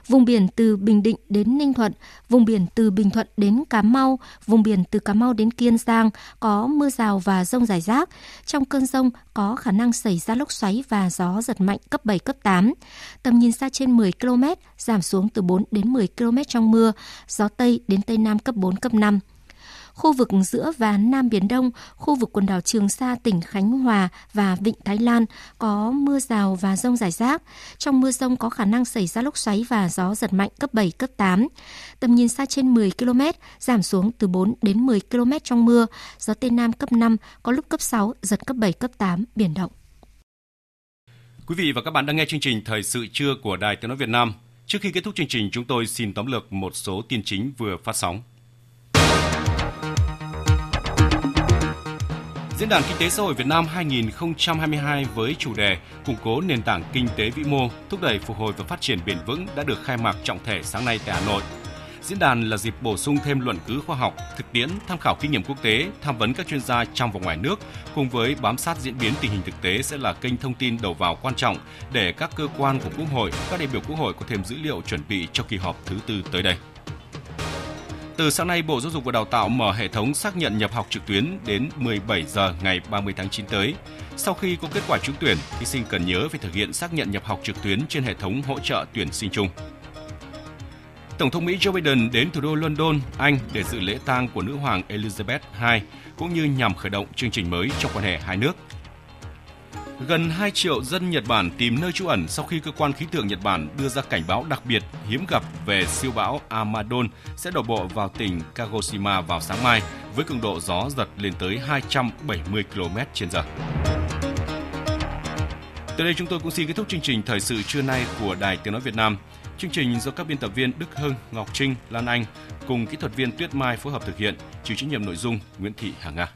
Vùng biển từ Bình Định đến Ninh Thuận, vùng biển từ Bình Thuận đến Cà Mau, vùng biển từ Cà Mau đến Kiên Giang có mưa rào và rông rải rác. Trong cơn rông có khả năng xảy ra lốc xoáy và gió giật mạnh cấp 7, cấp 8. Tầm nhìn xa trên 10 km, giảm xuống từ 4 đến 10 km trong mưa, gió Tây đến Tây Nam cấp 4, cấp 5 khu vực giữa và Nam Biển Đông, khu vực quần đảo Trường Sa, tỉnh Khánh Hòa và Vịnh Thái Lan có mưa rào và rông rải rác. Trong mưa rông có khả năng xảy ra lốc xoáy và gió giật mạnh cấp 7, cấp 8. Tầm nhìn xa trên 10 km, giảm xuống từ 4 đến 10 km trong mưa, gió Tây Nam cấp 5, có lúc cấp 6, giật cấp 7, cấp 8, biển động. Quý vị và các bạn đang nghe chương trình Thời sự trưa của Đài Tiếng Nói Việt Nam. Trước khi kết thúc chương trình, chúng tôi xin tóm lược một số tin chính vừa phát sóng. Diễn đàn Kinh tế xã hội Việt Nam 2022 với chủ đề củng cố nền tảng kinh tế vĩ mô, thúc đẩy phục hồi và phát triển bền vững đã được khai mạc trọng thể sáng nay tại Hà Nội. Diễn đàn là dịp bổ sung thêm luận cứ khoa học, thực tiễn, tham khảo kinh nghiệm quốc tế, tham vấn các chuyên gia trong và ngoài nước, cùng với bám sát diễn biến tình hình thực tế sẽ là kênh thông tin đầu vào quan trọng để các cơ quan của Quốc hội, các đại biểu Quốc hội có thêm dữ liệu chuẩn bị cho kỳ họp thứ tư tới đây. Từ sáng nay, Bộ Giáo dục và Đào tạo mở hệ thống xác nhận nhập học trực tuyến đến 17 giờ ngày 30 tháng 9 tới. Sau khi có kết quả trúng tuyển, thí sinh cần nhớ phải thực hiện xác nhận nhập học trực tuyến trên hệ thống hỗ trợ tuyển sinh chung. Tổng thống Mỹ Joe Biden đến thủ đô London, Anh để dự lễ tang của nữ hoàng Elizabeth II cũng như nhằm khởi động chương trình mới trong quan hệ hai nước. Gần 2 triệu dân Nhật Bản tìm nơi trú ẩn sau khi cơ quan khí tượng Nhật Bản đưa ra cảnh báo đặc biệt hiếm gặp về siêu bão Amadon sẽ đổ bộ vào tỉnh Kagoshima vào sáng mai với cường độ gió giật lên tới 270 km/h. Từ đây chúng tôi cũng xin kết thúc chương trình thời sự trưa nay của Đài Tiếng nói Việt Nam. Chương trình do các biên tập viên Đức Hưng, Ngọc Trinh, Lan Anh cùng kỹ thuật viên Tuyết Mai phối hợp thực hiện, chịu trách nhiệm nội dung Nguyễn Thị Hà Nga.